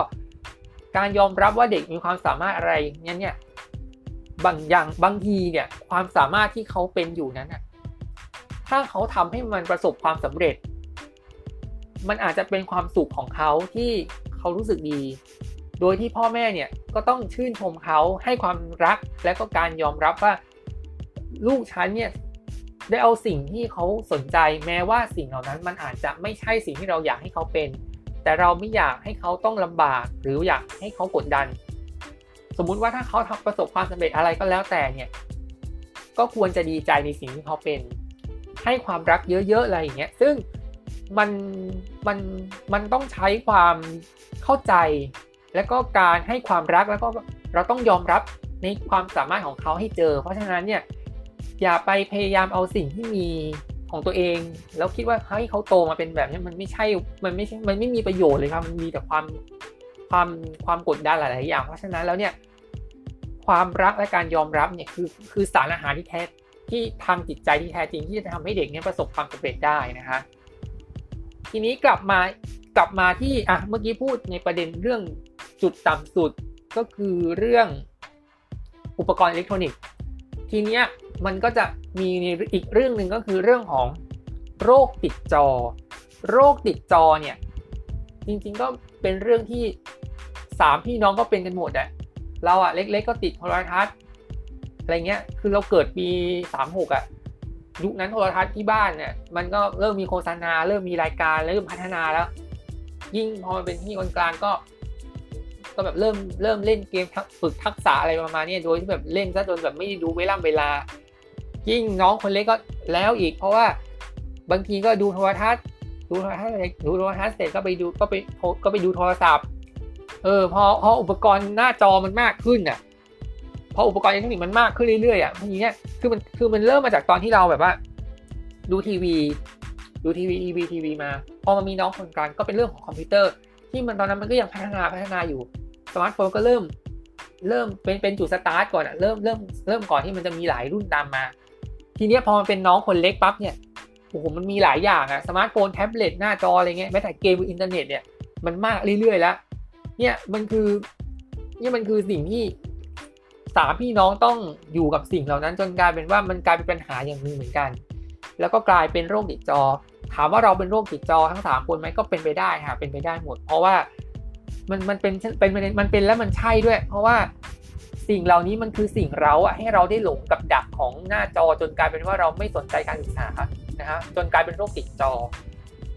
การยอมรับว่าเด็กมีความสามารถอะไรเนี่ยเนี่ยบางอย่างบางทีเนี่ยความสามารถที่เขาเป็นอยู่นั้นอะถ้าเขาทำให้มันประสบความสำเร็จ มันอาจจะเป็นความสุขของเขาที่เขารู้สึกดี โดยที่พ่อแม่เนี่ยก็ต้องชื่นชมเขาให้ความรักและก็การยอมรับว่า ลูกฉันเนี่ยได้เอาสิ่งที่เขาสนใจแม้ว่าสิ่งเหล่านั้นมันอาจจะไม่ใช่สิ่งที่เราอยากให้เขาเป็น แต่เราไม่อยากให้เขาต้องลำบากหรืออยากให้เขากดดัน สมมุติว่าถ้าเขาทำประสบความสำเร็จอะไรก็แล้วแต่เนี่ยก็ควรจะดีใจในสิ่งที่เขาเป็น ให้ความรักเยอะๆอะไรอย่างเงี้ยซึ่ง มันมันมันต้องใช้ความเข้าใจ และก็การให้ความรักแล้วก็เราต้องยอมรับในความสามารถของเขาให้เจอ เพราะฉะนั้นเนี่ยอย่าไปพยายามเอาสิ่งที่มีของตัวเอง แล้วคิดว่าให้เขาโตมาเป็นแบบนี้มันไม่ใช่มันไม่ใช่มันไม่มีประโยชน์เลยครับมันมีแต่ความความความกดดันหลาย ๆ อย่าง เพราะฉะนั้นแล้วเนี่ยความรักและการยอมรับเนี่ยคือคือสารอาหารที่แท้ที่ทางจิตใจที่แท้จริงที่จะทำให้เด็กเนี่ยประสบความสำเร็จได้นะคะ ทีนี้กลับมากลับมาที่อะเมื่อกี้พูดในประเด็นเรื่องจุดต่ำสุดก็คือเรื่องอุปกรณ์อิเล็กทรอนิกส์ ทีเนี้ยมันก็จะมีอีกเรื่องหนึ่งก็คือเรื่องของโรคติดจอ โรคติดจอเนี่ยจริงๆก็เป็นเรื่องที่สามพี่น้องก็เป็นกันหมดอะเราอะเล็กๆก็ติดโทรทัศน์อะไรเงี้ยคือเราเกิดปีสามหกอะ ยุคนั้นโทรทัศน์ที่บ้านเนี่ยมันก็เริ่มมีโฆษณา เริ่มมีรายการเริ่มพัฒนาแล้ว ยิ่งพอมันเป็นที่คนกลางก็ก็แบบเริ่มเริ่มเล่นเกมฝึกทักษะอะไรประมาณนี้โดยที่แบบเล่นซะจนแบบไม่ด้ดูเวลาเวลา ยิ่งน้องคนเล็กก็แล้วอีก เพราะว่าบางทีก็ดูโทรทัศน์ ดูโทรทัศน์ดูโทรทัศน์เสร็จก็ไปดูก็ไปก็ไปดูโทรศัพท์ เออพอพออุปกรณ์หน้าจอมันมากขึ้นอะ พออุปกรณ์อิเล็กทรอนิกส์มันมากขึ้นเรื่อยๆอะทีเนี้ยคือมันคือมันเริ่มมาจากตอนที่เราแบบว่า ดูทีวี ดูทีวีทีวีทีวีมา พอมันมีน้องคนกลางก็เป็นเรื่องของคอมพิวเตอร์ ที่มันตอนนั้นมันก็ยังพัฒนาพัฒนาอยู่สมาร์ทโฟนก็เริ่มเริ่มเป็นเป็นจุดสตาร์ทก่อนอะเริ่มเริ่มเริ่มก่อนที่มันจะมีหลายรุ่นตามมา ทีเนี้ยพอมันเป็นน้องคนเล็กปั๊บเนี่ยโอ้โหมันมีหลายอย่างอะสมาร์ทโฟนแท็บเล็ตหน้าจออะไรเงี้ยแม้แต่เกมอินเทอร์เน็ตเนี่ยมันมากเรื่อยๆแล้ว เนี่ยมันคือนี่มันคือสิ่งที่ สามพี่น้องต้องอยู่กับสิ่งเหล่านั้นจนกลายเป็นว่ามันกลายเป็นปัญหาอย่างหนึ่งเหมือนกัน แล้วก็กลายเป็นโรคติดจอ ถามว่าเราเป็นโรคติดจอทั้งสามคนไหมก็เป็นไปได้ค่ะเป็นไปได้หมด เพราะว่ามันมันเป็นเป็นมันเป็นแล้วมันใช่ด้วย เพราะว่าสิ่งเหล่านี้มันคือสิ่งเราอะให้เราได้หลงกับดักของหน้าจอจนกลายเป็นว่าเราไม่สนใจการศึกษานะฮะจนกลายเป็นโรคติดจอ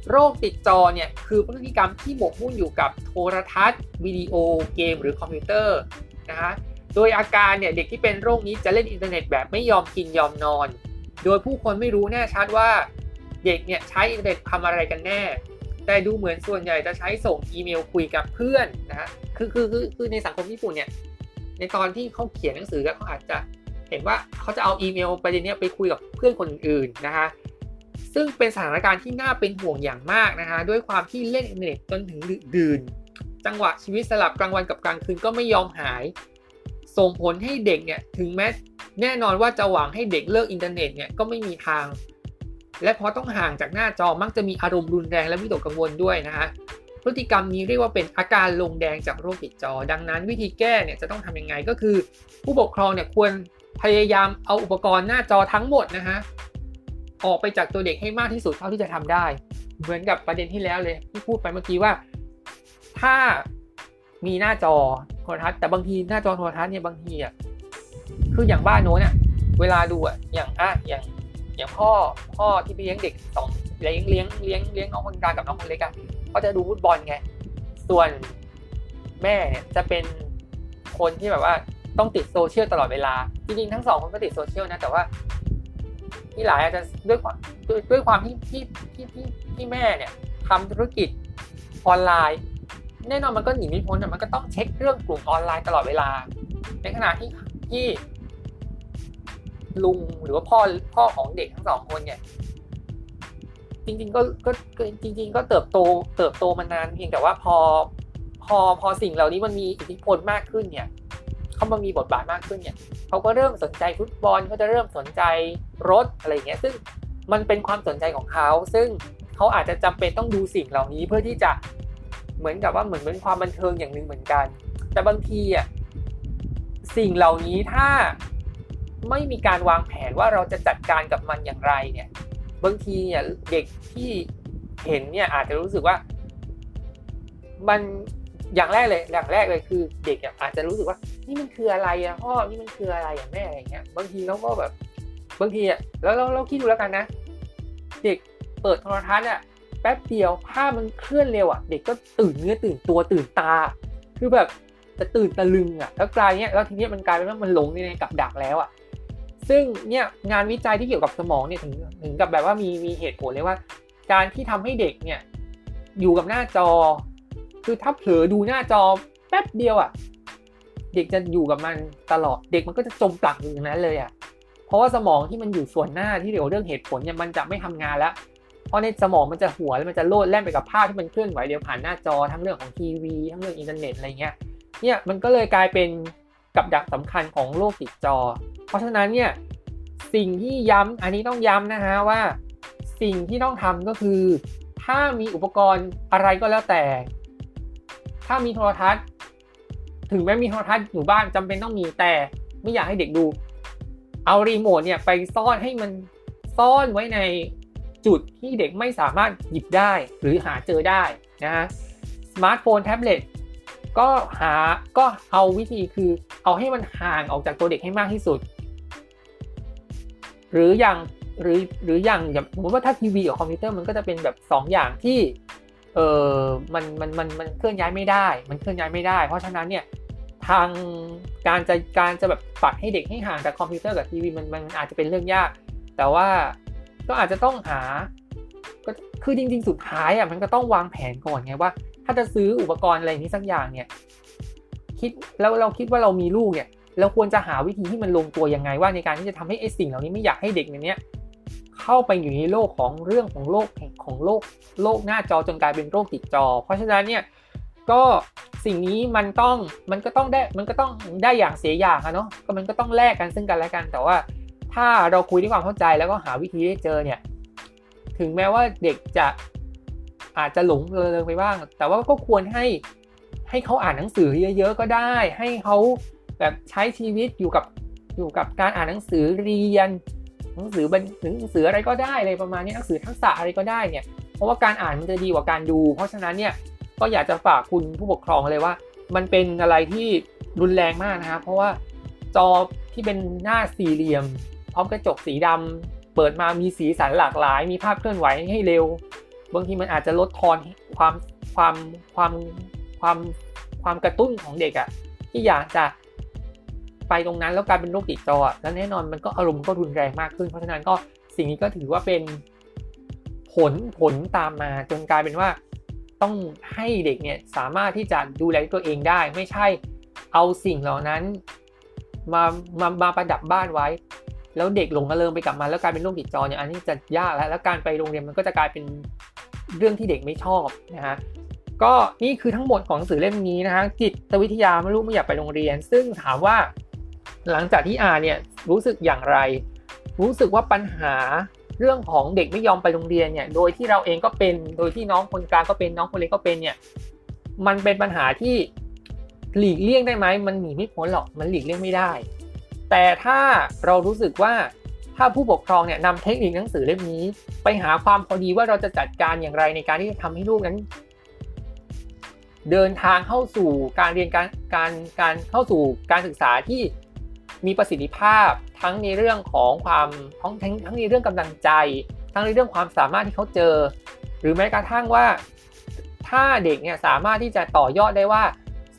โรคติดจอเนี่ยคือพฤติกรรมที่หมกมุ่นอยู่กับโทรทัศน์วิดีโอเกม หรือคอมพิวเตอร์นะฮะ โดยอาการเนี่ยเด็กที่เป็นโรคนี้จะเล่นอินเทอร์เน็ตแบบไม่ยอมกินยอมนอน โดยผู้คนไม่รู้แน่ชัดว่าเด็กเนี่ยใช้อินเทอร์เน็ตทำอะไรกันแน่ แต่ดูเหมือนส่วนใหญ่จะใช้ส่งอีเมลคุยกับเพื่อนนะฮะคือคือคือคือในสังคมญี่ปุ่นเนี่ยในตอนที่เขาเขียนหนังสือเขาอาจจะเห็นว่าเขาจะเอาอีเมลประเด็นนี้ไปคุยกับเพื่อนคนอื่นๆนะคะซึ่งเป็นสถานการณ์ที่น่าเป็นห่วงอย่างมากนะคะด้วยความที่เล่นอินเทอร์เน็ตจนถึงดึกดื่น จังหวะชีวิตสลับกลางวันกับกลางคืนก็ไม่ยอมหาย ส่งผลให้เด็กเนี่ยถึงแม้แน่นอนว่าจะหวังให้เด็กเลิกอินเทอร์เน็ตเนี่ยก็ไม่มีทาง และเพราะต้องห่างจากหน้าจอมักจะมีอารมณ์รุนแรงและวิตกกังวลด้วยนะฮะพฤติกรรมนี้เรียกว่าเป็นอาการลงแดงจากโรคติดจอ ดังนั้นวิธีแก้เนี่ยจะต้องทำยังไงก็คือ ผู้ปกครองเนี่ยควรพยายามเอาอุปกรณ์หน้าจอทั้งหมดนะฮะออกไปจากตัวเด็กให้มากที่สุดเท่าที่จะทำได้ เหมือนกับประเด็นที่แล้วเลยที่พูดไปเมื่อกี้ว่า ถ้ามีหน้าจอ โทรทัศน์แต่บางทีหน้าจอโทรทัศน์เนี่ยบางทีอะคืออย่างบ้านโน้นอะ เวลาดูอะอย่างอะอย่างอย่างพ่อพ่อที่เลี้ยงเด็กสองเลี้ยงเลี้ยงเลี้ยงเลี้ยงน้องคนกลางกับน้องคนเล็กอะเขาจะดูฟุตบอลไงส่วนแม่เนี่ยจะเป็นคนที่แบบว่าต้องติดโซเชียลตลอดเวลา จริงๆทั้งสองคนก็ติดโซเชียลนะแต่ว่าที่หลายอาจจะด้วยความด้วยด้วยความที่ที่ที่ที่ที่แม่เนี่ยทำธุรกิจออนไลน์ แน่นอนมันก็หนีไม่พ้นมันก็ต้องเช็คเรื่องกลุ่มออนไลน์ตลอดเวลา ในขณะที่ที่ลุงหรือว่าพ่อพ่อของเด็กทั้งสองคนเนี่ย จริง ๆ ก็ก็จริง ๆ ก็เติบโต เติบโตมานานเพียงแต่ว่าพอพอพอสิ่งเหล่านี้มันมีอิทธิพลมากขึ้นเนี่ยเขามามีบทบาทมากขึ้นเนี่ยเขาก็เริ่มสนใจฟุตบอลเขาจะเริ่มสนใจรถอะไรเงี้ย ซึ่งมันเป็นความสนใจของเขา ซึ่งเขาอาจจะจำเป็นต้องดูสิ่งเหล่านี้เพื่อที่จะ เหมือนกับว่าเหมือนเป็นความบันเทิงอย่างหนึ่งเหมือนกัน แต่บางทีอะสิ่งเหล่านี้ถ้าไม่มีการวางแผนว่าเราจะจัดการกับมันอย่างไรเนี่ย บางทีเนี่ยเด็กที่เห็นเนี่ยอาจจะรู้สึกว่า มันอย่างแรกเลยอย่างแรกเลยคือ เด็กอาจจะรู้สึกว่า นี่มันคืออะไรอะพ่อนี่มันคืออะไรอะแม่อะไรเงี้ย บางทีเขาก็แบบ บางทีอะแล้วเราเราคิดดูแล้วกันนะ เด็กเปิดโทรทัศน์อะ แป๊บเดียวภาพมันเคลื่อนเร็วอะเด็กก็ตื่นเนื้อตื่นตัวตื่นตา คือแบบจะตื่นตะลึงอะแล้วกลายเนี้ยแล้วทีนี้มันกลายเป็นว่ามันหลงในกับดักแล้วอะซึ่งเนี่ยงานวิจัยที่เกี่ยวกับสมองเนี่ยถึงถึงกับแบบว่ามีมีเหตุผลเลยว่า การที่ทำให้เด็กเนี่ยอยู่กับหน้าจอ คือถ้าเผลอดูหน้าจอแป๊บเดียวอะ่ะเด็กจะอยู่กับมันตลอดเด็กมันก็จะจมปลักอยู่นั้นเลยอะ่ะเพราะว่าสมองที่มันอยู่ส่วนหน้าที่เกี่ยวเรื่องเหตุผลเนี่ยมันจะไม่ทำงานแล้ว เพราะในสมองมันจะหัวแล้วมันจะโลดแล่นไปกับภาพที่มันเคลื่อนไหวเดียวผ่านหน้าจอทั้งเรื่องของทีวีทั้งเรื่องอินเทอร์เน็ตอะไรเงี้ยเนี่ยมันก็เลยกลายเป็นกับดักสำคัญของโลกติดจอ เพราะฉะนั้นเนี่ยสิ่งที่ย้ำอันนี้ต้องย้ำนะฮะว่า สิ่งที่ต้องทำก็คือ ถ้ามีอุปกรณ์อะไรก็แล้วแต่ ถ้ามีโทรทัศน์ ถึงแม้มีโทรทัศน์อยู่บ้านจำเป็นต้องมีแต่ไม่อยากให้เด็กดู เอารีโมทเนี่ยไปซ่อนให้มันซ่อนไว้ใน จุดที่เด็กไม่สามารถหยิบได้หรือหาเจอได้นะฮะสมาร์ทโฟนแท็บเล็ตก็หาก็เอาวิธีคือเอาให้มันห่างออกจากตัวเด็กให้มากที่สุด หรืออย่างหรือหรืออย่างอย่างสมมติว่าถ้าทีวีกับคอมพิวเตอร์มันก็จะเป็นแบบ 2ออย่างที่เออมันมันมันมันเคลื่อนย้ายไม่ได้ มันเคลื่อนย้ายไม่ได้ เพราะฉะนั้นเนี่ยทางการจะการจะแบบปัดให้เด็กให้ห่างจากคอมพิวเตอร์กับทีวีมันมันอาจจะเป็นเรื่องยาก แต่ว่า ก็อาจจะต้องหา ก็คือจริง ๆ สุดท้ายอะมันก็ต้องวางแผนก่อนไงว่า ถ้าจะซื้ออุปกรณ์อะไรนี้สักอย่างเนี่ย คิดแล้วเราคิดว่าเรามีลูกเนี่ยเราควรจะหาวิธีที่มันลงตัวยังไงว่าในการที่จะทำให้ไอ้สิ่งเหล่านี้ไม่อยากให้เด็กในนี้เข้าไปอยู่ในโลกของเรื่องของโลกของโลกโลกหน้าจอจนกลายเป็นโรคติดจอ เพราะฉะนั้นเนี่ยก็สิ่งนี้มันต้องมันก็ต้องได้มันก็ต้องได้อย่างเสียอย่างอะเนาะก็มันก็ต้องแลกกันซึ่งกันและกันแต่ว่า ถ้าเราคุยด้วยความเข้าใจแล้วก็หาวิธีได้เจอเนี่ย ถึงแม้ว่าเด็กจะอาจจะหลงเลอไปบ้าง แต่ว่าก็ควรให้ให้เขาอ่านหนังสือเยอะๆก็ได้ ให้เขาแบบใช้ชีวิตอยู่กับอยู่กับการอ่านหนังสือเรียน หนังสือบันหนังสืออะไรก็ได้เลยประมาณนี้หนังสือทักษะอะไรก็ได้เนี่ย เพราะว่าการอ่านมันจะดีกว่าการดู เพราะฉะนั้นเนี่ยก็อยากจะฝากคุณผู้ปกครองเลยว่า มันเป็นอะไรที่รุนแรงมากนะครับเพราะว่าจอที่เป็นหน้าสี่เหลี่ยม พร้อมกระจกสีดำเปิดมามีสีสันหลากหลาย มีภาพเคลื่อนไหวให้เร็ว บางทีมันอาจจะลดทอนความความความความความกระตุ้นของเด็กอะที่อยากจะไปตรงนั้นแล้วกลายเป็นโรคติดจอแล้วแน่นอนมันก็อารมณ์ก็รุนแรงมากขึ้น เพราะฉะนั้นก็สิ่งนี้ก็ถือว่าเป็นผลผลตามมาจนกลายเป็นว่าต้องให้เด็กเนี่ยสามารถที่จะดูแลตัวเองได้ ไม่ใช่เอาสิ่งเหล่านั้นมามามาประดับบ้านไว้ แล้วเด็กหลงระเริงไปกับมันแล้วกลายเป็นโรคติดจอเนี่ยอันนี้จะยากแล้วแล้วการไปโรงเรียนมันก็จะกลายเป็นเรื่องที่เด็กไม่ชอบนะฮะก็นี่คือทั้งหมดของหนังสือเล่มนี้นะฮะจิตวิทยาไม่รู้ไม่อยากไปโรงเรียน ซึ่งถามว่า หลังจากที่อ่านเนี่ยรู้สึกอย่างไร รู้สึกว่าปัญหาเรื่องของเด็กไม่ยอมไปโรงเรียนเนี่ย โดยที่เราเองก็เป็น โดยที่น้องคนกลางก็เป็นน้องคนเล็กก็เป็นเนี่ย มันเป็นปัญหาที่หลีกเลี่ยงได้ไหมมันหนีไม่พ้นหรอก มันหลีกเลี่ยงไม่ได้ แต่ถ้าเรารู้สึกว่าถ้าผู้ปกครองเนี่ยนำเทคนิคหนังสือเล่มนี้ ไปหาความพอดีว่าเราจะจัดการอย่างไรในการที่จะทำให้ลูกนั้น เดินทางเข้าสู่การเรียนการการการเข้าสู่การศึกษาที่มีประสิทธิภาพทั้งในเรื่องของความทั้งทั้งทั้งในเรื่องกำลังใจ ทั้งในเรื่องความสามารถที่เขาเจอ หรือแม้กระทั่งว่า ถ้าเด็กเนี่ยสามารถที่จะต่อยอดได้ว่า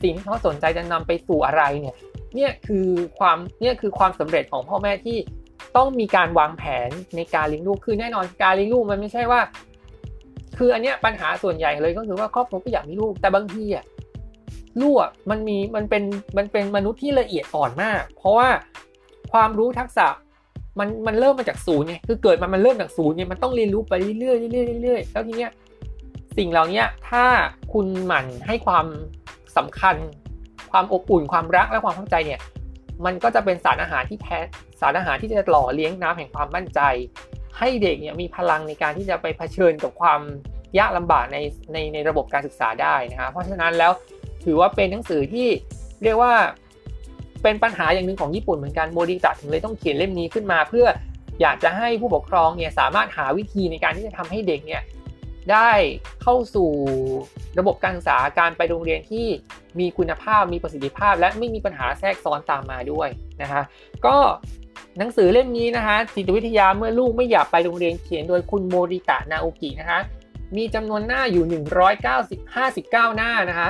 สิ่งที่เขาสนใจจะนำไปสู่อะไรเนี่ย เนี่ยคือความเนี่ยคือความสำเร็จของพ่อแม่ที่ต้องมีการวางแผนในการเลี้ยงลูกคือแน่นอนการเลี้ยงลูกมันไม่ใช่ว่า คืออันเนี้ยปัญหาส่วนใหญ่เลยก็คือว่าครอบครัวก็อยากมีลูกแต่บางทีอะลูกมันมีมันเป็นมันเป็นมนุษย์ที่ละเอียดอ่อนมาก เพราะว่าความรู้ทักษะมันมันเริ่มมาจากศูนย์ไงคือเกิดมามันเริ่มจากศูนย์ไงมันต้องเรียนรู้ไปเรื่อยๆเรื่อยเรื่อยแล้วทีเนี้ยสิ่งเหล่านี้ถ้าคุณหมั่นให้ความสำคัญ ความอบอุ่นความรักและความเข้าใจเนี่ยมันก็จะเป็นสารอาหารที่แท้สารอาหารที่จะหล่อเลี้ยงน้ำแห่งความมั่นใจ ให้เด็กเนี่ยมีพลังในการที่จะไปเผชิญกับความยากลำบากในในในระบบการศึกษาได้นะครับเพราะฉะนั้นแล้วถือว่าเป็นหนังสือที่เรียกว่าเป็นปัญหาอย่างหนึ่งของญี่ปุ่นเหมือนกันโมดิตะถึงเลยต้องเขียนเล่มนี้ขึ้นมา เพื่ออยากจะให้ผู้ปกครองเนี่ยสามารถหาวิธีในการที่จะทำให้เด็กเนี่ย ได้เข้าสู่ระบบการศึกษาการไปโรงเรียนที่มีคุณภาพมีประสิทธิภาพ และไม่มีปัญหาแทรกซ้อนตามมาด้วยนะคะก็หนังสือเล่มนี้นะคะจิตวิทยาเมื่อลูกไม่อยากไปโรงเรียนเขียนโดยคุณโมริตะนาโอกินะคะมีจำนวนหน้าอยู่ 190 59 หน้านะคะ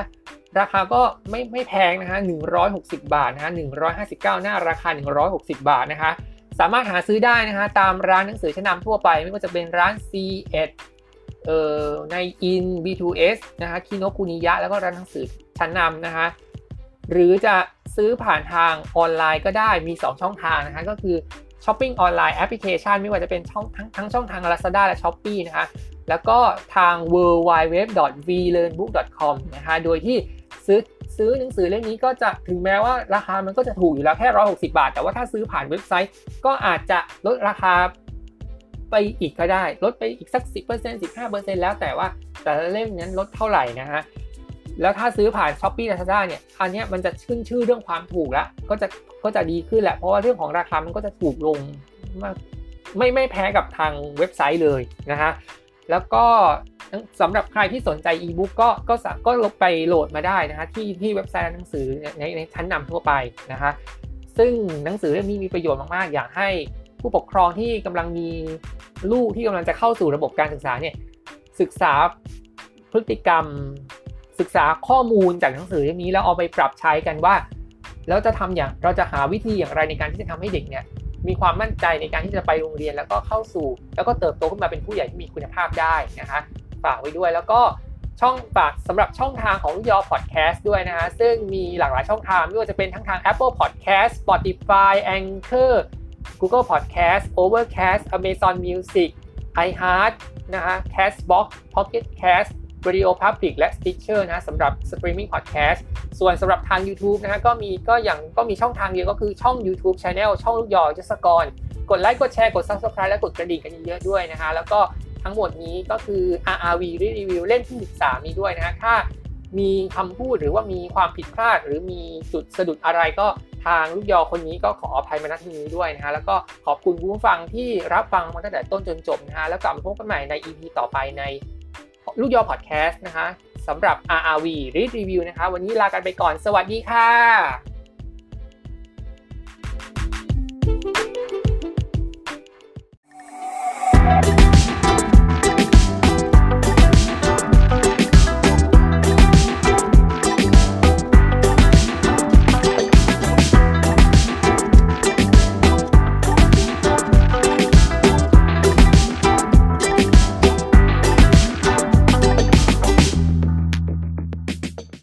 ราคาก็ไม่ไม่แพงนะคะ160 บาทนะคะ159 หน้าราคา 160 บาทนะคะสามารถหาซื้อได้นะคะตามร้านหนังสือชั้นนำทั่วไป ไม่ว่าจะเป็นร้าน C1 เอ่อใน In B2S นะคะคิโนคุนิยะ แล้วก็ร้านหนังสือชั้นนำนะคะ หรือจะซื้อผ่านทางออนไลน์ก็ได้มี 2 ช่องทางนะคะก็คือช้อปปิ้งออนไลน์แอปพลิเคชันไม่ว่าจะเป็นช่องทั้งทั้งช่องทาง Lazada และ Shopee นะคะ แล้วก็ทาง w w w v l e a r n b o o k c o m นะคะโดยที่ซื้อซื้อหนังสือเล่มนี้ก็จะถึงแม้ว่าราคามันก็จะถูกอยู่แล้วแค่ 160 บาท แต่ว่าถ้าซื้อผ่านเว็บไซต์ ก็อาจจะลดราคา ไปอีกก็ได้ ลดไปอีกสัก 10% 15%แล้วแต่ว่าแต่ละเล่มนั้นลดเท่าไหร่นะฮะแล้วถ้าซื้อผ่าน s h อ p e e Lazada เนี่ยอันนี้มันจะขึ้นชื่อเรื่องความถูกแล้วก็จะก็จะดีขึ้นแหละเพราะว่าเรื่องของราคามันก็จะถูกลงมากไม่ไม่แพ้กับทางเว็บไซต์เลยนะฮะแล้วก็สำหรับใครที่สนใจอีบุ๊กก็ก็ก็ลบไปโหลดมาได้นะคะที่ที่เว็บไซต์หนังสือในในชั้นนำทั่วไปนะคะซึ่งหนังสือเล่มนี้มีประโยชน์มาก ๆ อยากให้ ผู้ปกครองที่กำลังมีลูกที่กำลังจะเข้าสู่ระบบการศึกษาเนี่ยศึกษาพฤติกรรม ศึกษาข้อมูลจากหนังสือเล่มนี้แล้วเอาไปปรับใช้กันว่าแล้วจะทำอย่างเราจะหาวิธีอย่างไรในการที่จะทำให้เด็กเนี่ยมีความมั่นใจในการที่จะไปโรงเรียนแล้วก็เข้าสู่ แล้วก็เติบโตขึ้นมาเป็นผู้ใหญ่ที่มีคุณภาพได้นะคะฝากไว้ด้วยแล้วก็ช่องฝากสำหรับช่องทางของยอพอดแคสต์ด้วยนะฮะซึ่งมีหลากหลายช่องทางไม่ว่าจะเป็นทั้งทาง Apple Podcast Spotify Anchor Google Podcast Overcast Amazon Music iHeart นะฮะ Castbox Pocket Cast Radio Public และ Stitcher นะสำหรับ Streaming Podcast ส่วนสำหรับทาง YouTube นะฮะก็มีก็อย่างก็มีช่องทางเดียวก็คือช่อง YouTube Channel ช่องลูกยอจสกร กดไลค์กดแชร์กด Subscribe และกดกระดิ่งกันเยอะๆด้วยนะฮะแล้วก็ทั้งหมดนี้ก็คือ RRV รีวิวเล่นที่ 13 นี้ด้วยนะฮะถ้า มีคำพูดหรือว่ามีความผิดพลาด หรือมีจุดสะดุดอะไรก็ทางลูกยอคนนี้ก็ขออภัยมาณที่นี้ด้วยนะฮะแล้วก็ขอบคุณผู้ฟังที่รับฟังมาตั้งแต่ต้นจนจบนะฮะแล้วกลับมาพบกันใหม่ใน EP ต่อไปในลูกยอพอดแคสต์นะคะสำหรับ RRV Read Review นะคะ วันนี้ลากันไปก่อนสวัสดีค่ะ